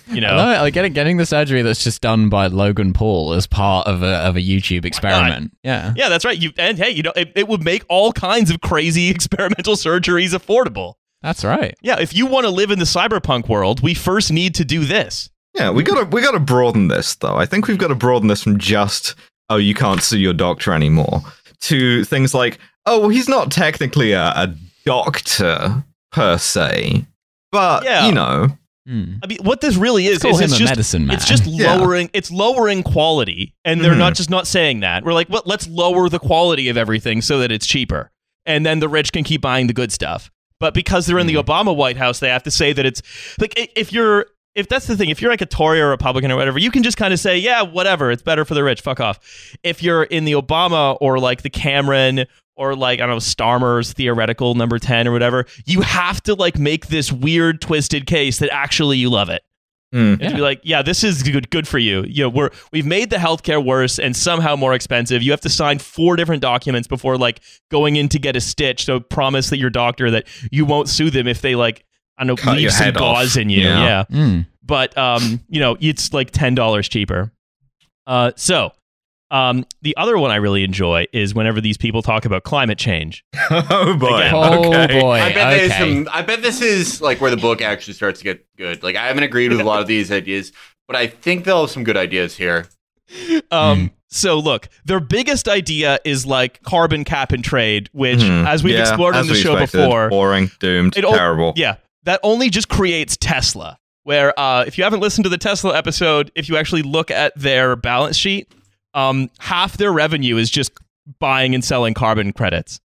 You know, I. Like getting getting the surgery that's just done by Logan Paul as part of a of a YouTube experiment. Yeah. Yeah, that's right. You and hey, you know, it, it would make all kinds of crazy experimental surgeries affordable. That's right. Yeah, if you want to live in the cyberpunk world, we first need to do this. Yeah, we gotta we gotta broaden this though. I think we've got to broaden this from just oh you can't sue your doctor anymore to things like oh well he's not technically a, a doctor per se, but Yeah. you know Hmm. I mean, what this really is Let's is him it's a just medicine man. it's just Yeah. lowering it's lowering quality, and they're Mhm. not just not saying that. We're like, well, let's lower the quality of everything so that it's cheaper, and then the rich can keep buying the good stuff. But because they're in the Obama White House, they have to say that it's like if you're if that's the thing, if you're like a Tory or Republican or whatever, you can just kind of say, yeah, whatever, it's better for the rich, fuck off. If you're in the Obama or like the Cameron or like, I don't know, Starmer's theoretical number 10 or whatever, you have to like make this weird, twisted case that actually you love it. Hmm. And to be like, yeah, this is good, good for you. You know, we're we've made the healthcare worse and somehow more expensive. You have to sign four different documents before like going in to get a stitch. So promise that your doctor that you won't sue them if they like I don't know Cut leave your some head off. gauze in you. Yeah. Yeah. Mm. but um, you know, it's like ten dollars cheaper. Uh, so. Um, the other one I really enjoy is whenever these people talk about climate change. oh boy. Again. Oh okay. boy. I bet okay. some. I bet this is like where the book actually starts to get good. Like I haven't agreed with a lot of these ideas, but I think they'll have some good ideas here. Um, so look, their biggest idea is like carbon cap and trade, which, Mhm. as we've Yeah, explored in as the show expected. before, boring, doomed, It all- terrible. Yeah, that only just creates Tesla. Where uh, if you haven't listened to the Tesla episode, if you actually look at their balance sheet, um, half their revenue is just buying and selling carbon credits.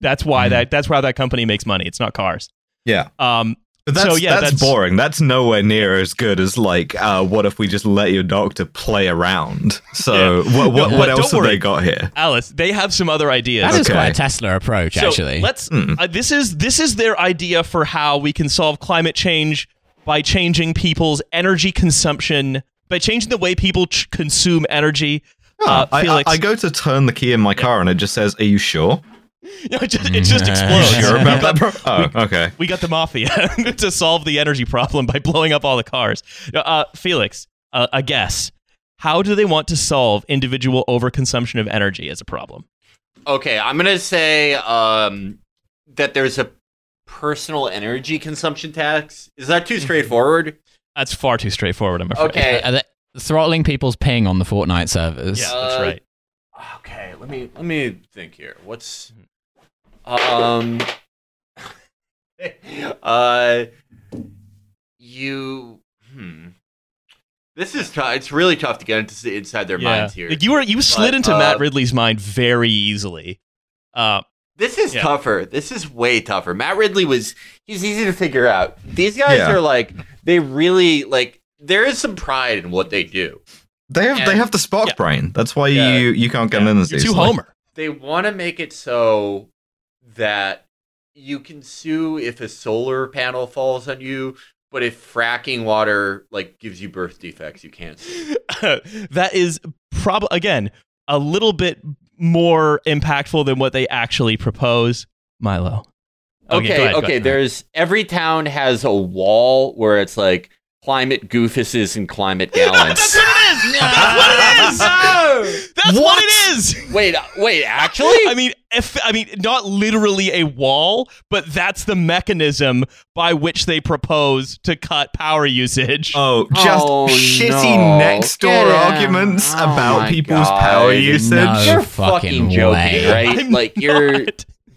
That's why Hmm. that that's why that company makes money. It's not cars. Yeah. Um, But that's, So, yeah, that's, that's- boring. That's nowhere near as good as like, uh, what if we just let your doctor play around? So what what, No, what don't else have worry. they got here? Alice, they have some other ideas. That is Okay. quite a Tesla approach, So actually. let's. Hmm. Uh, this is this is their idea for how we can solve climate change by changing people's energy consumption, by changing the way people ch- consume energy. Uh, I, I, Felix, I go to turn the key in my car and it just says, "Are you sure? No, it just, it just explodes. Sure about that, bro?" Oh, okay. We got the mafia to solve the energy problem by blowing up all the cars. Uh, Felix, uh, a guess. How do they want to solve individual overconsumption of energy as a problem? Okay, I'm gonna say um, that there's a personal energy consumption tax. Is that too straightforward? That's far too straightforward, I'm afraid. Okay. Are they throttling people's ping on the Fortnite servers? Yeah, that's Uh, right. Okay, let me let me think here. What's um uh you hmm this is tough. It's really tough to get into inside their Yeah. minds here. Like, you were you slid But, into uh, Matt Ridley's mind very easily. Uh, This is Yeah. tougher. This is way tougher. Matt Ridley was he's easy to figure out. These guys Yeah. are like they really like there is some pride in what they do. They have they have the Spock Yeah. brain. That's why Yeah. you you can't get yeah, in as you're too. Homer. They want to make it so that you can sue if a solar panel falls on you, but if fracking water like gives you birth defects, you can't. That is probably again a little bit more impactful than what they actually propose. Milo. Okay, go ahead, okay. There's every town has a wall where it's like climate goofuses and climate gallants. That's what it is. That's what it is. That's what it is. wait, uh, wait. Actually, I mean, if I mean, not literally a wall, but that's the mechanism by which they propose to cut power usage. Oh, just Oh, shitty no. next door Get arguments Oh about people's God. power usage. No. you're fucking fucking joking, way. right? I'm like you're.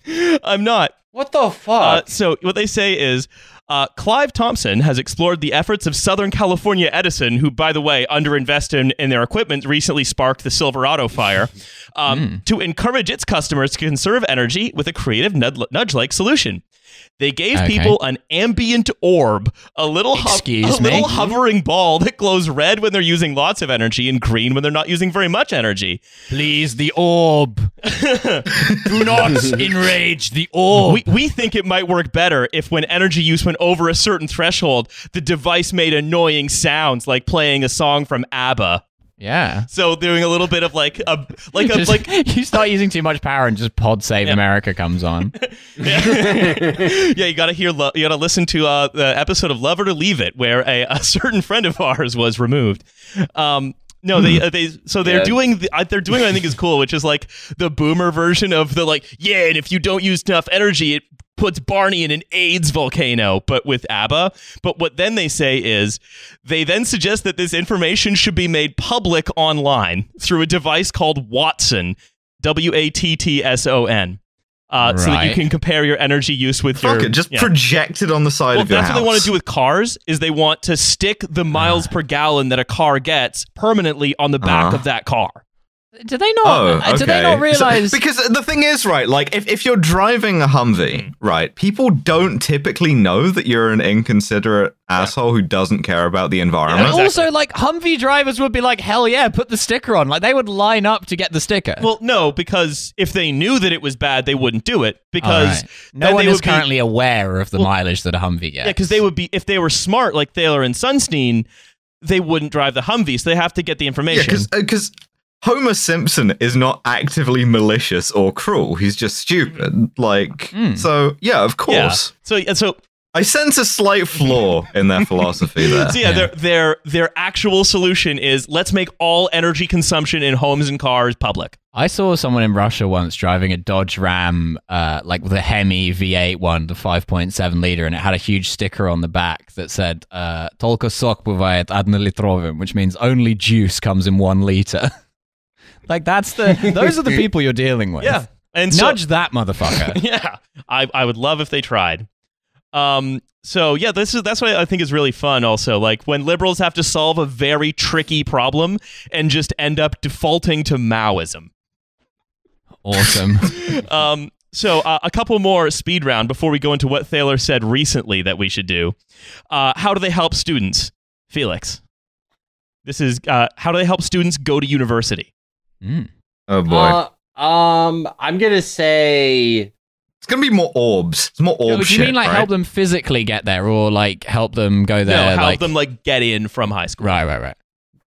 I'm not. What the Uh, fuck? so what they say is. Uh, Clive Thompson has explored the efforts of Southern California Edison, who, by the way, underinvested in, in their equipment, recently sparked the Silverado fire, um, to encourage its customers to conserve energy with a creative nudge like solution. They gave Okay. people an ambient orb, a little ho- a little hovering ball that glows red when they're using lots of energy and green when they're not using very much energy. Please, the orb. Do not enrage the orb. We, we think it might work better if when energy use went over a certain threshold, the device made annoying sounds like playing a song from ABBA. Yeah. So doing a little bit of like a like a Just- like you start using too much power and just Pod Save America comes on. yeah, you gotta hear lo- you gotta listen to uh, the episode of Love It or Leave It where a, a certain friend of ours was removed. Um, no, they uh, they so they're Yeah. doing the, uh, they're doing what I think is cool, which is like the boomer version of the like yeah, and if you don't use enough energy, it puts Barney in an AIDS volcano, but with ABBA. But what then they say is they then suggest that this information should be made public online through a device called Wattson, W A T T S O N. Uh, so that you can compare your energy use with Fuck your it, just yeah. project it on the side well, of your that's house. what they want to do with cars. Is they want to stick the miles per gallon that a car gets permanently on the back Uh-huh. of that car. Do they not? Oh, uh, okay. Do they not So- realize? because the thing is, right? Like, if, if you're driving a Humvee, right, people don't typically know that you're an inconsiderate asshole who doesn't care about the and environment. also, like Humvee drivers would be like, "Hell yeah, put the sticker on!" Like they would line up to get the sticker. Well, no, because if they knew that it was bad, they wouldn't do it. Because right. no one they is would be- currently aware of the Well, mileage that a Humvee gets. Yeah, because they would be if they were smart like Thaler and Sunstein, they wouldn't drive the Humvee, so they have to get the yeah, information. because Homer Simpson is not actively malicious or cruel. He's just stupid. Like, Hmm. so yeah, of Yeah. course. So and so I sense a slight flaw in their philosophy there. so yeah, Yeah. their their their actual solution is let's make all energy consumption in homes and cars public. I saw someone in Russia once driving a Dodge Ram, uh, like the Hemi V8 one, the 5.7 liter, and it had a huge sticker on the back that said uh, "Только сок бывает однолитровым," which means only juice comes in one liter. like that's the those are the people you're dealing with. Yeah. And so, nudge that motherfucker. yeah, I, I would love if they tried. Um, so yeah, this is that's what I think is really fun. Also, like when liberals have to solve a very tricky problem and just end up defaulting to Maoism. awesome. Um, so uh, a couple more speed round before we go into what Thaler said recently that we should do. Uh, how do they help students, Felix? This is uh, how do they help students go to university? Mm. Oh boy, Uh, um, I'm gonna say it's gonna be more orbs. It's more orbs. Do you shit. mean like right? help them physically get there, or like help them go there? no, help like, them like get in from high school. Right, right, right.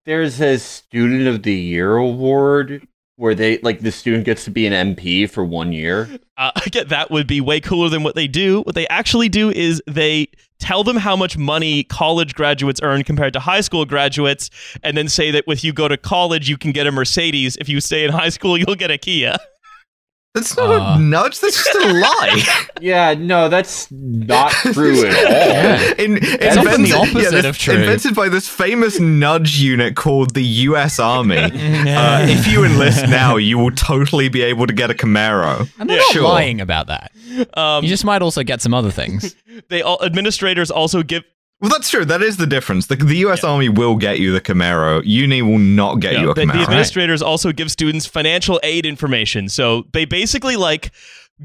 there's a student of the year award where they like the student gets to be an MP for one year. Uh, again, that would be way cooler than what they do. What they actually do is they tell them how much money college graduates earn compared to high school graduates, and then say that if you go to college, you can get a Mercedes. If you stay in high school, you'll get a Kia. That's not Uh. a nudge. That's just a lie. Yeah, no, that's not true at all. Yeah. In, It's often the opposite this- of true. Invented by this famous nudge unit called the U.S. Army. uh, if you enlist now, you will totally be able to get a Camaro. And they're Yeah, not sure. lying about that. Um, You just might also get some other things. they all administrators also give Well, that's true. That is the difference. The, the U.S. Army will get you the Camaro. Uni will not get Yeah, you a the, the Camaro. administrators also give students financial aid information. So they basically like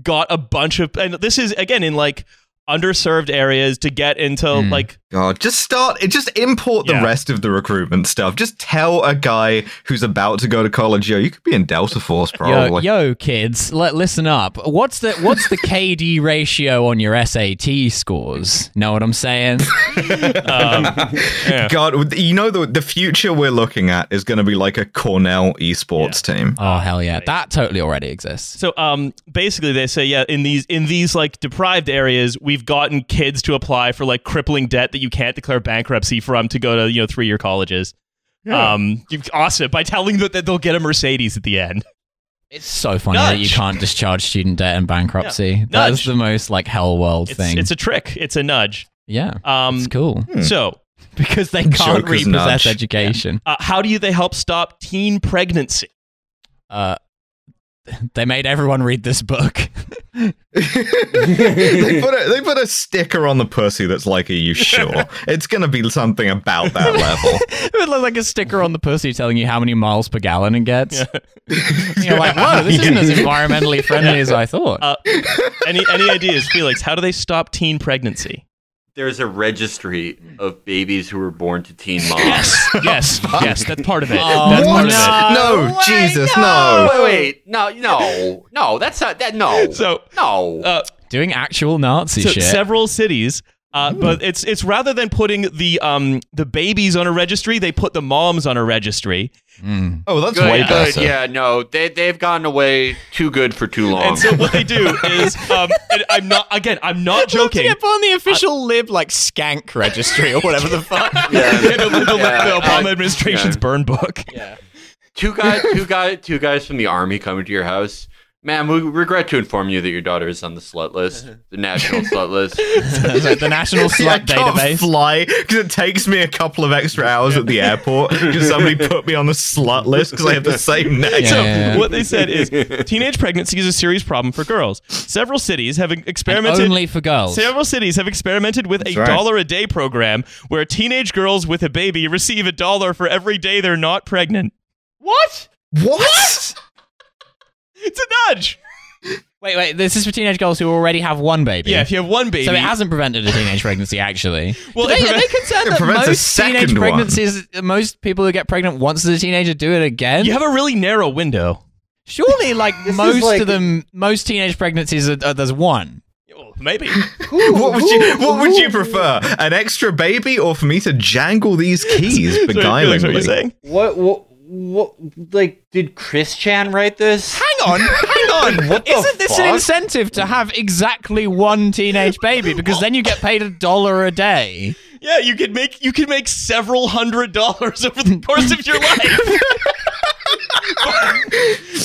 got a bunch of, and this is again in like underserved areas to get into Hmm. like God, just start. Just import the Yeah. rest of the recruitment stuff. Just tell a guy who's about to go to college, yo, you could be in Delta Force, Yo, probably. yo, kids, let listen up. What's the what's the KD ratio on your SAT scores? Know what I'm saying? um, yeah. God, you know the the future we're looking at is going to be like a Cornell esports team. Oh hell yeah, that totally already exists. So um basically they say yeah in these in these like deprived areas we've gotten kids to apply for like crippling debt that you can't declare bankruptcy from to go to you know three year colleges. Um you- awesome by telling them that they'll get a Mercedes at the end. It's so funny that you can't discharge student debt and bankruptcy. That is the most like hell world It's, thing. it's a trick. It's a nudge. yeah, Um it's cool so because they can't Joker's repossess nudge. education. uh, how do you they help stop teen pregnancy? Uh, they made everyone read this book. they put a they put a sticker on the pussy that's like, "Are you sure?" it's going to be something about that level. it looks like a sticker on the pussy telling you how many miles per gallon it gets. You're like, whoa, this isn't as environmentally friendly as I thought. Uh, any any ideas, Felix? How do they stop teen pregnancy? There's a registry of babies who were born to teen moms. yes, yes, that's part of it. Oh, that's what? part of it. No, Jesus, no. Wait, wait, no, no, no. That's not that. No, So no. uh, Doing actual Nazi so shit. several cities uh, but it's it's rather than putting the um the babies on a registry, they put the moms on a registry. Mm. Oh, that's good, way good. Yeah, no, they they've gone away too good for too long. And so what they do is, um, and I'm not again, I'm not joking. put on the official lib like skank registry or whatever the fuck. yeah, Yeah, the, the- the Yeah, Obama uh, administration's yeah. burn book. Yeah, two guys, two guys, two guys from the army coming to your house. Ma'am, we regret to inform you that your daughter is on the slut list, uh-huh. the national slut list. the National See, I Slut can't Database. fly because it takes me a couple of extra hours at the airport because somebody put me on the slut list because I have the same name. Yeah, So yeah, yeah. what they said is, teenage pregnancy is a serious problem for girls. Several cities have And experimented. only for girls. Several cities have experimented with a right. dollar a day program where teenage girls with a baby receive a dollar for every day they're not pregnant. What? What? It's a nudge. Wait, wait. This is for teenage girls who already have one baby. Yeah, if you have one baby, So it hasn't prevented a teenage pregnancy, actually. Well, Well, they, prevent- are they concerned it that prevents a most teenage one. pregnancies, most people who get pregnant once as a teenager do it again? you have a really narrow window. Surely, like is most like- of them, most teenage pregnancies, are, are, there's one. Well, Maybe. what would you What would you prefer? An extra baby, or for me to jangle these keys Sorry, Felix, what are you saying? What? What? What? Like, did Chris Chan write this? Hang on, hang on. What the Isn't this an incentive to have exactly one teenage baby? Because then you get paid a dollar a day. Yeah, you could make you could make several hundred dollars over the course of your life.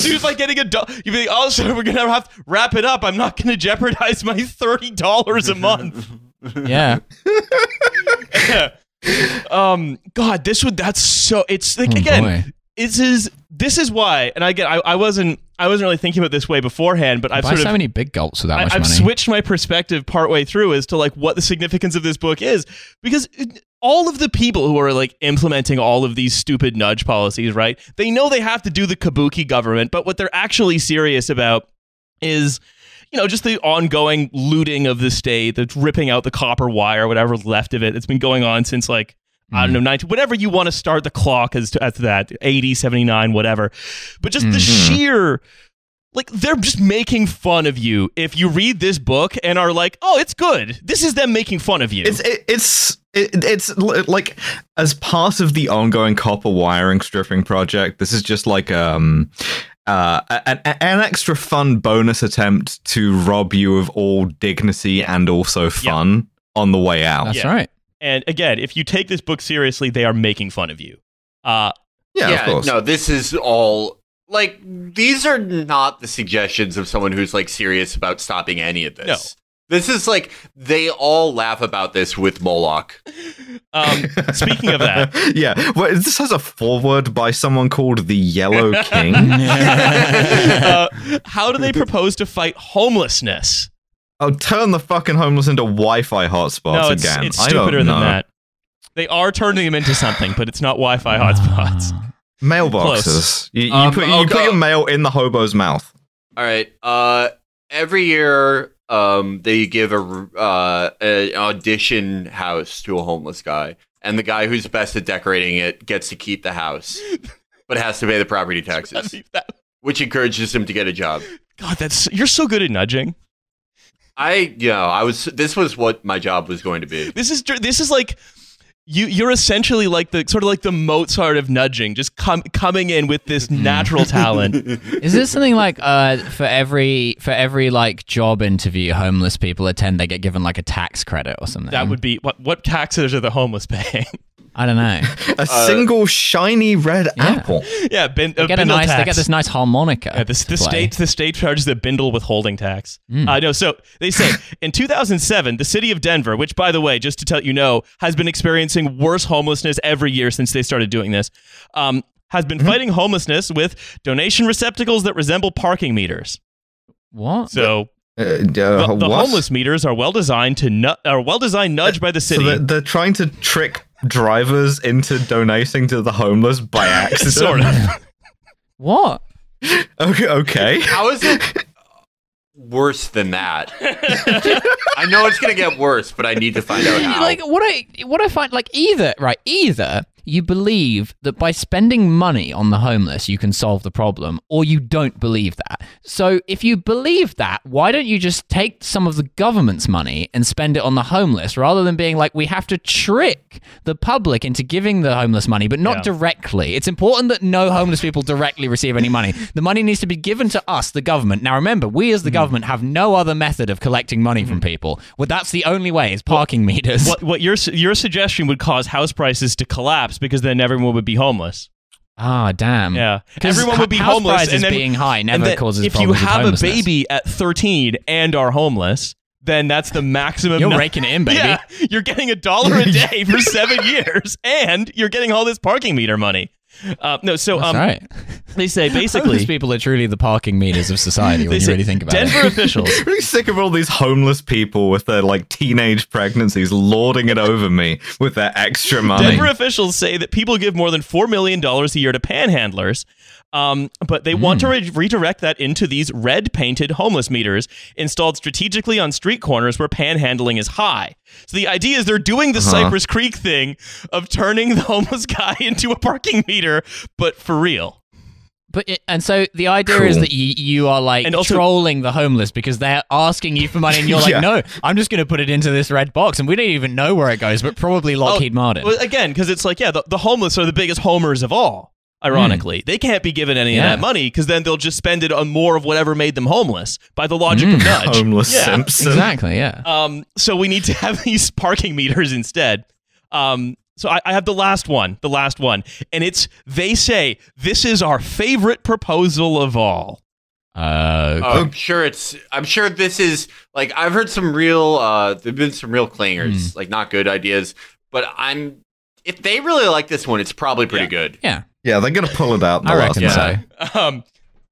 Dude, it's like getting a do- you'd be like, oh, so we're gonna have to wrap it up. I'm not gonna jeopardize my thirty dollars a month. Yeah. um, God, this would that's so. It's like Oh, again, boy. this is this is why, and I get I, I wasn't I wasn't really thinking about this way beforehand, but I've Buy sort so of many big gulps with that I, much I've money. switched my perspective partway through as to like what the significance of this book is because it- all of the people who are like implementing all of these stupid nudge policies, right? They know they have to do the kabuki government, but what they're actually serious about is you know just the ongoing looting of the state, the ripping out the copper wire, whatever's left of it. It's been going on since like I don't know, 19, whatever you want to start the clock as to, as to that, 80, 79, whatever. But just the sheer, like, they're just making fun of you if you read this book and are like, oh, it's good. This is them making fun of you. It's it, it's it, it's like as part of the ongoing copper wiring stripping project. This is just like um uh an, an extra fun bonus attempt to rob you of all dignity and also fun on the way out. That's Yeah. right. And again, if you take this book seriously, they are making fun of you. Uh, Yeah, of course. no, this is all like these are not the suggestions of someone who's like serious about stopping any of this. No. This is like they all laugh about this with Moloch. um, speaking of that, yeah. Well, this has a foreword by someone called the Yellow King. uh, how do they propose to fight homelessness? Oh, turn the fucking homeless into Wi-Fi hotspots no, it's, again. it's I don't stupider than know. that. They are turning them into something, but it's not Wi-Fi hotspots. Mailboxes. You, you Um, put you put your mail in the hobo's mouth. All right. Uh, every year, um, they give a uh an audition house to a homeless guy, and the guy who's best at decorating it gets to keep the house, but has to pay the property taxes, which encourages him to get a job. God, that's you're so good at nudging. I, you know, I was. This was what my job was going to be. This is this is like you you're essentially like the sort of like the Mozart of nudging, just com- coming in with this natural talent. Is this something like uh, for every for every like job interview homeless people attend, they get given like a tax credit or something? That would be what what taxes are the homeless paying? I don't know. A single shiny red Yeah. apple. yeah, bin, They get a bindle nice. tax. They get this nice harmonica. Yeah, the, to the play. state the state charges a bindle withholding tax. Mm. I know. So they say in 2007, the city of Denver, which by the way, just to tell you know, has been experiencing worse homelessness every year since they started doing this, um, has been fighting homelessness with donation receptacles that resemble parking meters. What? So Uh, uh, the, the what? homeless meters are well designed to nu- are well designed nudge by the So city. they're, they're trying to trick drivers into donating to the homeless by accident. sort of. What? Okay. okay. How is it worse than that? I know it's gonna get worse, but I need to find out how. Like what I what I find like either right either you believe that by spending money on the homeless you can solve the problem or you don't believe that. So if you believe that, why don't you just take some of the government's money and spend it on the homeless rather than being like we have to trick the public into giving the homeless money but not Yeah. directly. It's important that no homeless people directly receive any money. The money needs to be given to us, the government. Now remember, we as the hmm. government have no other method of collecting money from hmm. people. Well, that's the only way is parking meters. what what your your suggestion would cause house prices to collapse because then everyone would be homeless. Ah, damn. Yeah, everyone would be house homeless. prices and then, being high never then causes If you problems with have a baby at 13 and are homeless, then that's the maximum. You're nu- raking it in, baby. Yeah, you're getting a dollar a day for seven years, and you're getting all this parking meter money. Uh, no, so That's um, right. they say Homeless basically people are truly the parking meters of society they when you really think about Denver it. Denver officials really sick of all these homeless people with their like teenage pregnancies lording it over me with their extra money. Denver officials say that people give more than $4 million a year to panhandlers, um, but they want to re- redirect that into these red painted homeless meters installed strategically on street corners where panhandling is high. So the idea is they're doing the Uh-huh. Cypress Creek thing of turning the homeless guy into a parking meter, but for real. But it, and so the idea is that you, you are like And also- trolling the homeless because they're asking you for money, and you're like, Yeah. no, I'm just going to put it into this red box, and we don't even know where it goes, but probably Lockheed Martin. Well, again, because it's like, yeah, the, the homeless are the biggest homers of all. Ironically, they can't be given any Hmm. Yeah. of that money because then they'll just spend it on more of whatever made them homeless by the logic of nudge. Homeless Yeah. Simpson. exactly, yeah. Um, so we need to have these parking meters instead. Um, so I, I have the last one, the last one, and it's they say this is our favorite proposal of all. Uh, Oh, I'm sure it's. I'm sure this is like I've heard some real. uh There've been some real clangers, like not good ideas. But I'm. If they really like this one, it's probably pretty Yeah. good. yeah, Yeah, they're gonna pull it out. in the I last reckon minute. so. Um,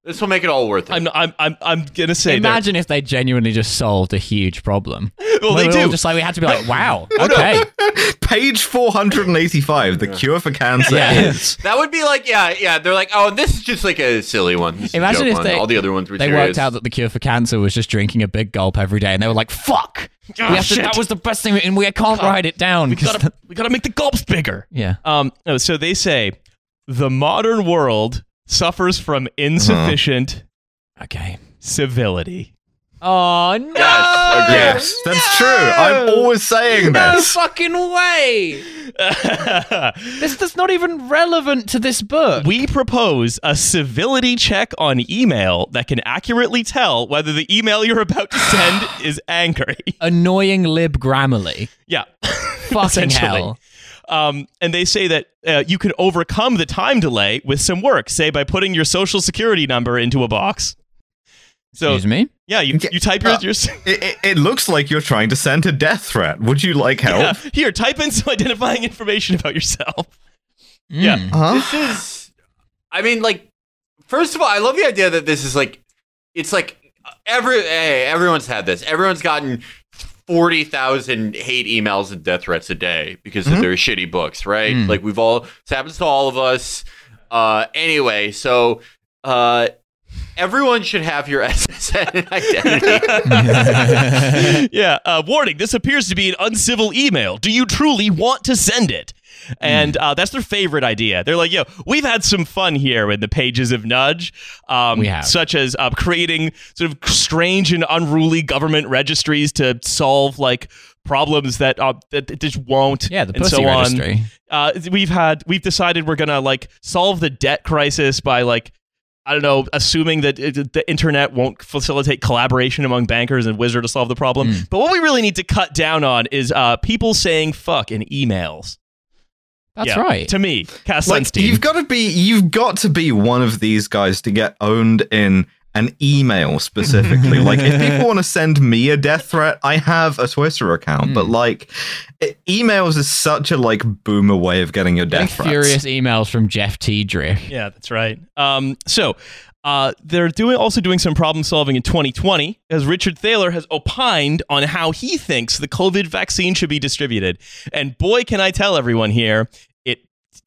This will make it all worth it. I'm, I'm, I'm, I'm gonna say. Imagine if they genuinely just solved a huge problem. Well, they were all do. Just like we had to be like, wow, okay, Page 485, the cure for cancer Yeah. is. that would be like, yeah, yeah. They're like, oh, this is just like a silly one. This is a Imagine joke if one. they- all the other ones were they serious. worked out that the cure for cancer was just drinking a big gulp every day, and they were like, fuck, we have to, that was the best thing, and we can't write it down we because gotta, we gotta make the gulps bigger. yeah. Um, no, so they say the modern world suffers from insufficient uh-huh. Okay. civility. Oh no! Yes. Yes, that's true. I'm always saying No this. fucking way! This that's not even relevant to this book. we propose a civility check on email that can accurately tell whether the email you're about to send is angry. Annoying lib Grammarly. Yeah. Fucking hell. Um, and they say that uh, you can overcome the time delay with some work, say by putting your social security number into a box. So Excuse me. yeah, you, you type your, Uh, your It, it, it looks like you're trying to send a death threat. Would you like help? yeah, here type in some identifying information about yourself. Yeah. Mm. Huh? This is. I mean, like, first of all, I love the idea that this is like, it's like every hey, everyone's had this. Everyone's gotten forty thousand hate emails and death threats a day because of their shitty books, right? Mm. Like we've all. This happens to all of us. Uh, anyway, so uh, everyone should have your SSN identity. yeah. Uh, warning: This appears to be an uncivil email. Do you truly want to send it? And uh, that's their favorite idea. They're like, "Yo, we've had some fun here in the pages of Nudge, um, We have. such as uh, creating sort of strange and unruly government registries to solve like problems that uh, that just won't, Yeah, the and pussy so on. registry. uh, we've had we've decided we're gonna like solve the debt crisis by like I don't know, assuming that it, the internet won't facilitate collaboration among bankers and Wizard to solve the problem. Mm. But what we really need to cut down on is uh, people saying "fuck" in emails. That's Yeah, right. To me, Cass Like Sunstein. you've got to be you've got to be one of these guys to get owned in an email specifically. like if people want to send me a death threat, I have a Twitter account, but like e- emails is such a like boomer way of getting your Getting death threats. furious emails from Jeff Tiedrich. Yeah, that's right. Um, so uh, they're doing also doing some problem solving in 2020, as Richard Thaler has opined on how he thinks the COVID vaccine should be distributed. And boy, can I tell everyone here, it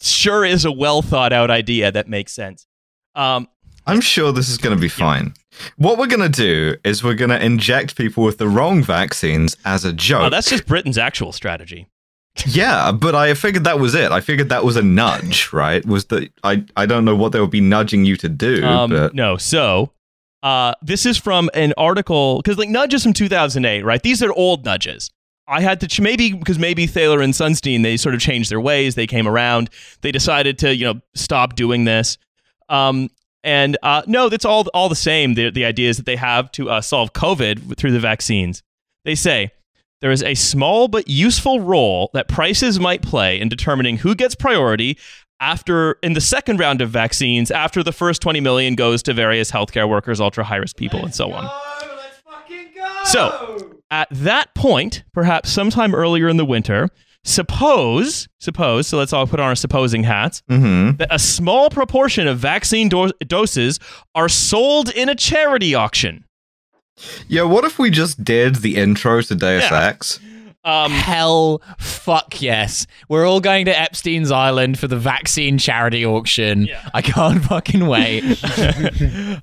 sure is a well thought out idea that makes sense. Um, I'm sure this is going to be fine. What we're going to do is we're going to inject people with the wrong vaccines as a joke. oh, that's just Britain's actual strategy. Yeah, but I figured that was it. I figured that was a nudge, right? Was that I I don't know what they would be nudging you to do, Um, but no, so uh, this is from an article because like nudges from 2008, right? These are old nudges. I had to ch- maybe because maybe Thaler and Sunstein they sort of changed their ways. They came around. They decided to you know stop doing this. Um, and uh, no, that's all all the same. The the ideas that they have to uh, solve COVID through the vaccines. They say there is a small but useful role that prices might play in determining who gets priority after in the second round of vaccines after the first 20 million goes to various healthcare workers, ultra high risk people, and so on. So, at that point, perhaps sometime earlier in the winter, suppose, suppose, so let's all put on our supposing hats, Mm-hmm. that a small proportion of vaccine do- doses are sold in a charity auction. Yeah, what if we just did the intro to Deus Yeah. Ex? Um, Hell, fuck yes. We're all going to Epstein's Island for the vaccine charity auction. Yeah. I can't fucking wait.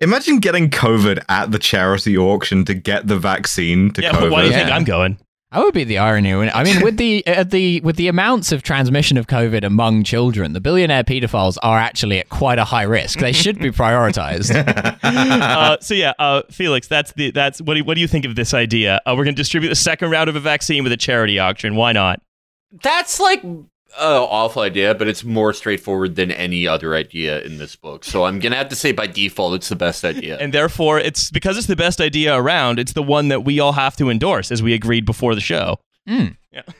Imagine getting COVID at the charity auction to get the vaccine to yeah, COVID. but why do you think Yeah. I'm going? That would be the irony. I mean, with the uh, the with the amounts of transmission of COVID among children, the billionaire pedophiles are actually at quite a high risk. They should be prioritized. uh, so yeah, uh, Felix, that's the that's what do you, what do you think of this idea? Uh, we're going to distribute the second round of a vaccine with a charity auction. Why not? That's like an awful idea, but it's more straightforward than any other idea in this book. So I'm gonna have to say by default, it's the best idea. And therefore, it's because it's the best idea around. It's the one that we all have to endorse, as we agreed before the show.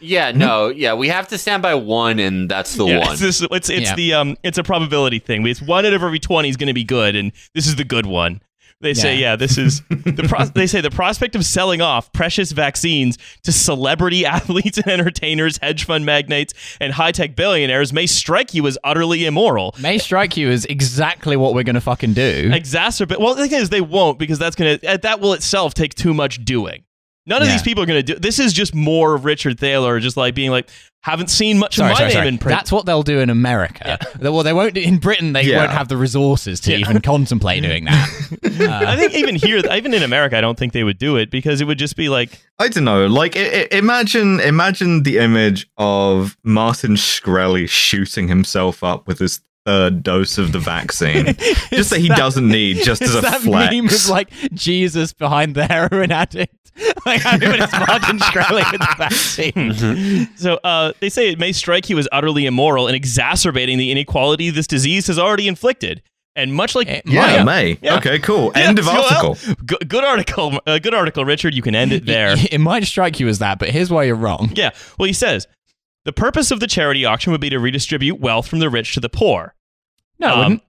yeah, no, yeah, we have to stand by one, and that's the yeah, one. It's, this, it's, it's Yeah. the um, it's a probability thing. It's one out of every twenty is going to be good, and this is the good one. They say, Yeah. yeah, this is the. Pro- they say the prospect of selling off precious vaccines to celebrity athletes and entertainers, hedge fund magnates, and high tech billionaires may strike you as utterly immoral. May strike you as exactly what we're going to fucking do. Exacerbate. Well, the thing is, they won't because that's gonna uh, that will itself take too much doing. None of Yeah. these people are gonna do. This is just more of Richard Thaler, just like being like, haven't seen much Sorry, of my sorry, name sorry. in print. That's what they'll do in America. Well, they won't. In Britain, they Yeah. won't have the resources to Yeah. even contemplate doing that. Uh, I think even here, even in America, I don't think they would do it because it would just be like, I don't know. Like, I- I- imagine, imagine the image of Martin Shkreli shooting himself up with his third dose of the vaccine, just that he doesn't need, just as It's a that flex. meme of like Jesus behind the heroin addict. like, I mean, it's Martin Shkreli with the vaccine. so. Uh, they say it may strike you as utterly immoral and exacerbating the inequality this disease has already inflicted. And much like It yeah, might. May. Yeah. Okay, cool. Yeah, End of so, well, article. good, good article, uh, good article, Richard. You can end it there. It, it might strike you as that, but here's why you're wrong. Yeah. Well, he says the purpose of the charity auction would be to redistribute wealth from the rich to the poor. No, it Um, wouldn't.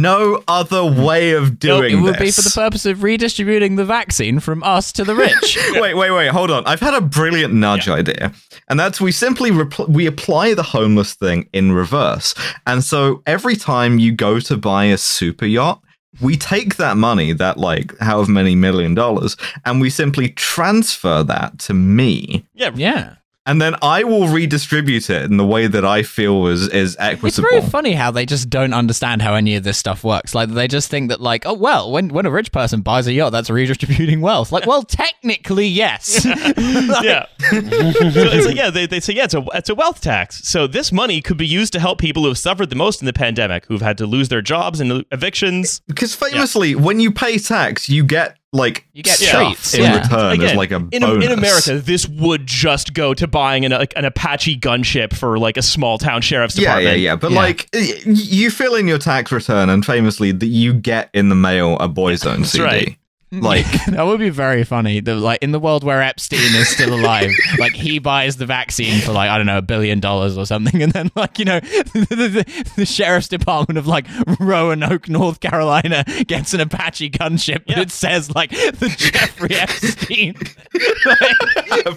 No other way of doing Nope, doing it would this. be for the purpose of redistributing the vaccine from us to the rich. wait, wait, wait. Hold on. I've had a brilliant nudge idea, and that's we simply repl- we apply the homeless thing in reverse. And so every time you go to buy a super yacht, we take that money, that like however many million dollars, and we simply transfer that to me. Yeah. yeah. And then I will redistribute it in the way that I feel is is equitable. It's very funny how they just don't understand how any of this stuff works. Like they just think that like, oh well, when when a rich person buys a yacht, that's redistributing wealth. Like, well, technically, yes. yeah. so it's like, yeah, they, they say, yeah, it's a, it's a wealth tax. So this money could be used to help people who have suffered the most in the pandemic, who've had to lose their jobs and evictions. Because famously, when you pay tax, you get like You get stuff treats, in yeah. return as Again, like a in, bonus. in America, this would just go to buying an, like, an Apache gunship for like a small town sheriff's Yeah, department. yeah, yeah. But Yeah. like, you fill in your tax return, and famously, that you get in the mail a Boyzone CD. right. Like, that would be very funny. The, like in the world where Epstein is still alive, like he buys the vaccine for like I don't know a billion dollars or something, and then like you know the, the, the sheriff's department of like Roanoke, North Carolina, gets an Apache gunship, Yeah. it says like the Jeffrey Epstein.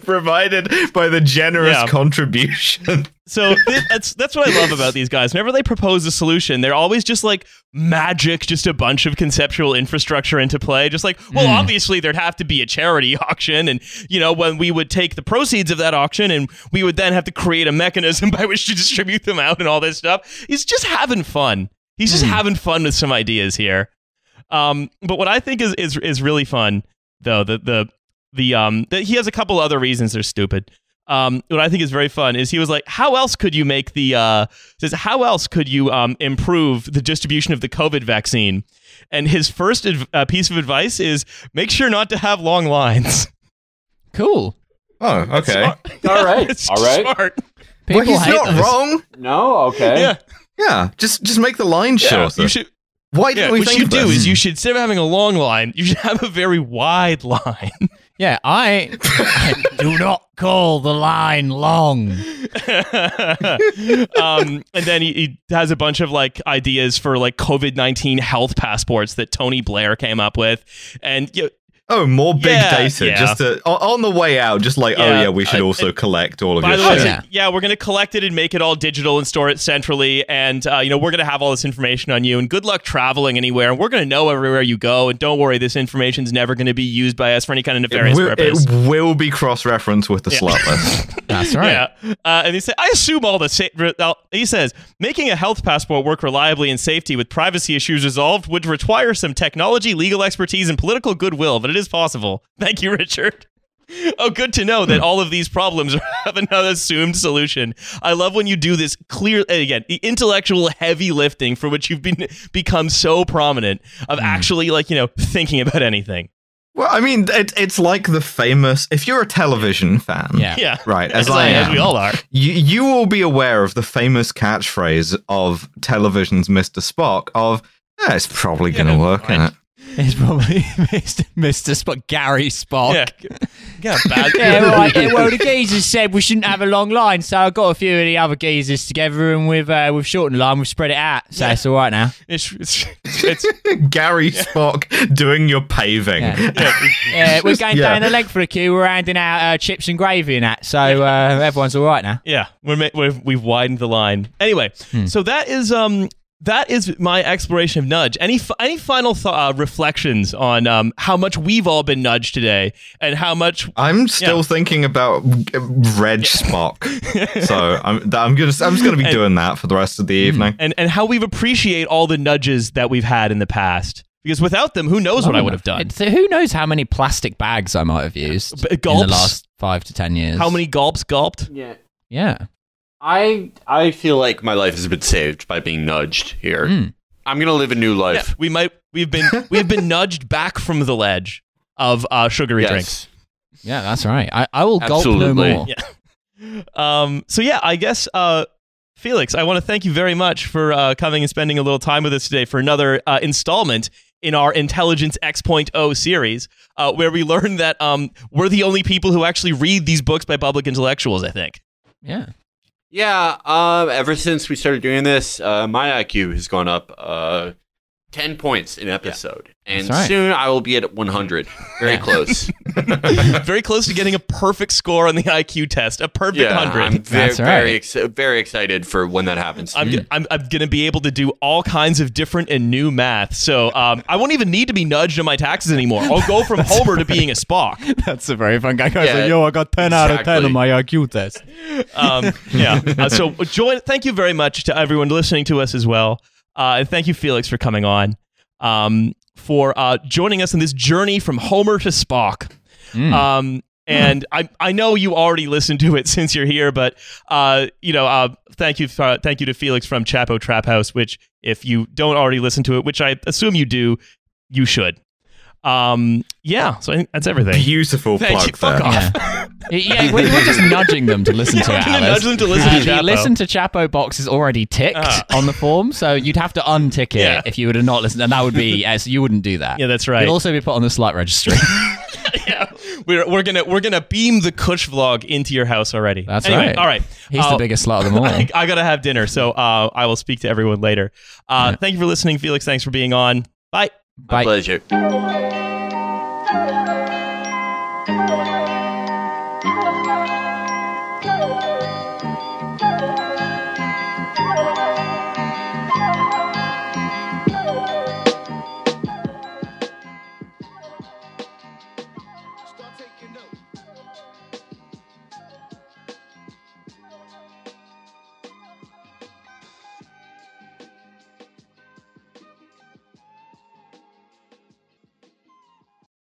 provided by the generous Yeah. contribution. So th- that's that's what I love about these guys. Whenever they propose a solution, they're always just like magic, just a bunch of conceptual infrastructure into play. Just like, well, obviously there'd have to be a charity auction, and you know when we would take the proceeds of that auction, and we would then have to create a mechanism by which to distribute them out, and all this stuff. He's just having fun. He's just having fun with some ideas here. Um, but what I think is is is really fun though the the the um that he has a couple other reasons they're stupid. Um, what I think is very fun is he was like, how else could you make the uh says how else could you um improve the distribution of the COVID vaccine? And his first adv- uh, piece of advice is make sure not to have long lines. Cool. Oh, okay. All right, It's all right. smart. People well, he's hate not those. wrong. No, okay. Yeah, Yeah, just just make the line yeah. shorter. You should. Why Yeah, didn't we what think you of do this? is you should instead of having a long line, you should have a very wide line. Yeah, I, I do not call the line long. um, and then he, he has a bunch of like ideas for like COVID nineteen health passports that Tony Blair came up with, and you know, Oh, more big Yeah, data. yeah. Just to, on, on the way out, just like, oh Yeah, yeah, we should uh, also collect all of By your the way, shit. so- Yeah. yeah, we're going to collect it and make it all digital and store it centrally. And, uh, you know, we're going to have all this information on you. And good luck traveling anywhere. And we're going to know everywhere you go. And don't worry, this information's never going to be used by us for any kind of it, nefarious will, purpose. it will be cross-referenced with the slut list. That's right. Yeah. Uh, and he said, I assume all the. Sa- he says, making a health passport work reliably and safety with privacy issues resolved would require some technology, legal expertise, and political goodwill, but it is possible. Thank you, Richard. Oh, good to know that all of these problems have another assumed solution. I love when you do this clear, again, the intellectual heavy lifting for which you've been become so prominent of actually, like, you know, thinking about anything. well, I mean, it, it's like the famous. If you're a television fan, Yeah. Yeah. right, as, As, I I- as am, we all are. you you will be aware of the famous catchphrase of television's Mr. Spock of "Eh, it's probably going to Yeah, work, fine. Is It's probably Mr. Mr. Spock, Gary Spock. Yeah. Yeah, bad. Yeah, right. Yeah, well, the geezers said we shouldn't have a long line, so I got a few of the other geezers together, and we've uh, we've shortened the line, we've spread it out, so Yeah. it's all right now. It's, it's, it's Gary Spock doing your paving. Yeah. Yeah, we're going Yeah. down the length of the queue. We're handing out uh, chips and gravy and that, so uh, everyone's all right now. Yeah, we're, we've we've widened the line. Anyway, so that is um that is my exploration of nudge. Any any final th- uh, reflections on um how much we've all been nudged today and how much I'm still Yeah. thinking about Reg Spock, so I'm I'm gonna I'm just gonna be And- doing that for the rest of the evening. and and how we've appreciate all the nudges that we've had in the past. Because without them, who knows what I would have done? It's- who knows how many plastic bags I might have used B- in the last five to ten years? How many gulps gulped? Yeah. Yeah. I I feel like my life has been saved by being nudged here. Mm. I'm gonna live a new Yeah, life. we might we've been we've been nudged back from the ledge of uh, sugary drinks. Yeah, that's right. I, I will gulp no more. Yeah. Um, so yeah, I guess uh, Felix, I want to thank you very much for uh, coming and spending a little time with us today for another uh, installment in our Intelligence X.0 series, uh, where we learned that um, we're the only people who actually read these books by public intellectuals. I think. Yeah. Yeah. Um. Ever since we started doing this, uh, my IQ has gone up uh, ten points an episode, and right. soon I will be at 100. Very close. very close to getting a perfect score on the IQ test, a perfect yeah. hundred. I'm very That's right. very ex- very excited for when that happens. I'm, g- I'm, I'm going to be able to do all kinds of different and new math. So um, I won't even need to be nudged on my taxes anymore. I'll go from Homer to being a Spock. That's a very fun guy. Guys Yeah, like, yo, I got 10 out of 10 on my IQ test. Um, yeah. Uh, so join. Thank you very much to everyone listening to us as well. Uh, and thank you, Felix, for coming on, um, for uh, joining us in this journey from Homer to Spock. Mm. Um, and I, I know you already listened to it since you're here, but uh, you know, uh, thank you, for, thank you to Felix from Chapo Trap House. Which, if you don't already listen to it, which I assume you do, you should. Um, yeah. So that's everything. Beautiful Thank plug you. Fuck off. Yeah, yeah we're, we're just nudging them to listen to we're it. gonna Alice. nudge them to listen Uh, to the Chapo. listen to Chapo box is already ticked Ah. on the form, so you'd have to untick it Yeah. if you would have not listened, and that would be uh, so you wouldn't do that. Yeah, that's right. You'd also be put on the slut registry. yeah, we're, we're gonna we're gonna beam the Cushvlog into your house already. That's Anyway, right. All right, He's Uh, the biggest slut of them all. I, I gotta have dinner, so uh, I will speak to everyone later. Uh, Yeah. Thank you for listening, Felix. Thanks for being on. Bye. Bye. Pleasure.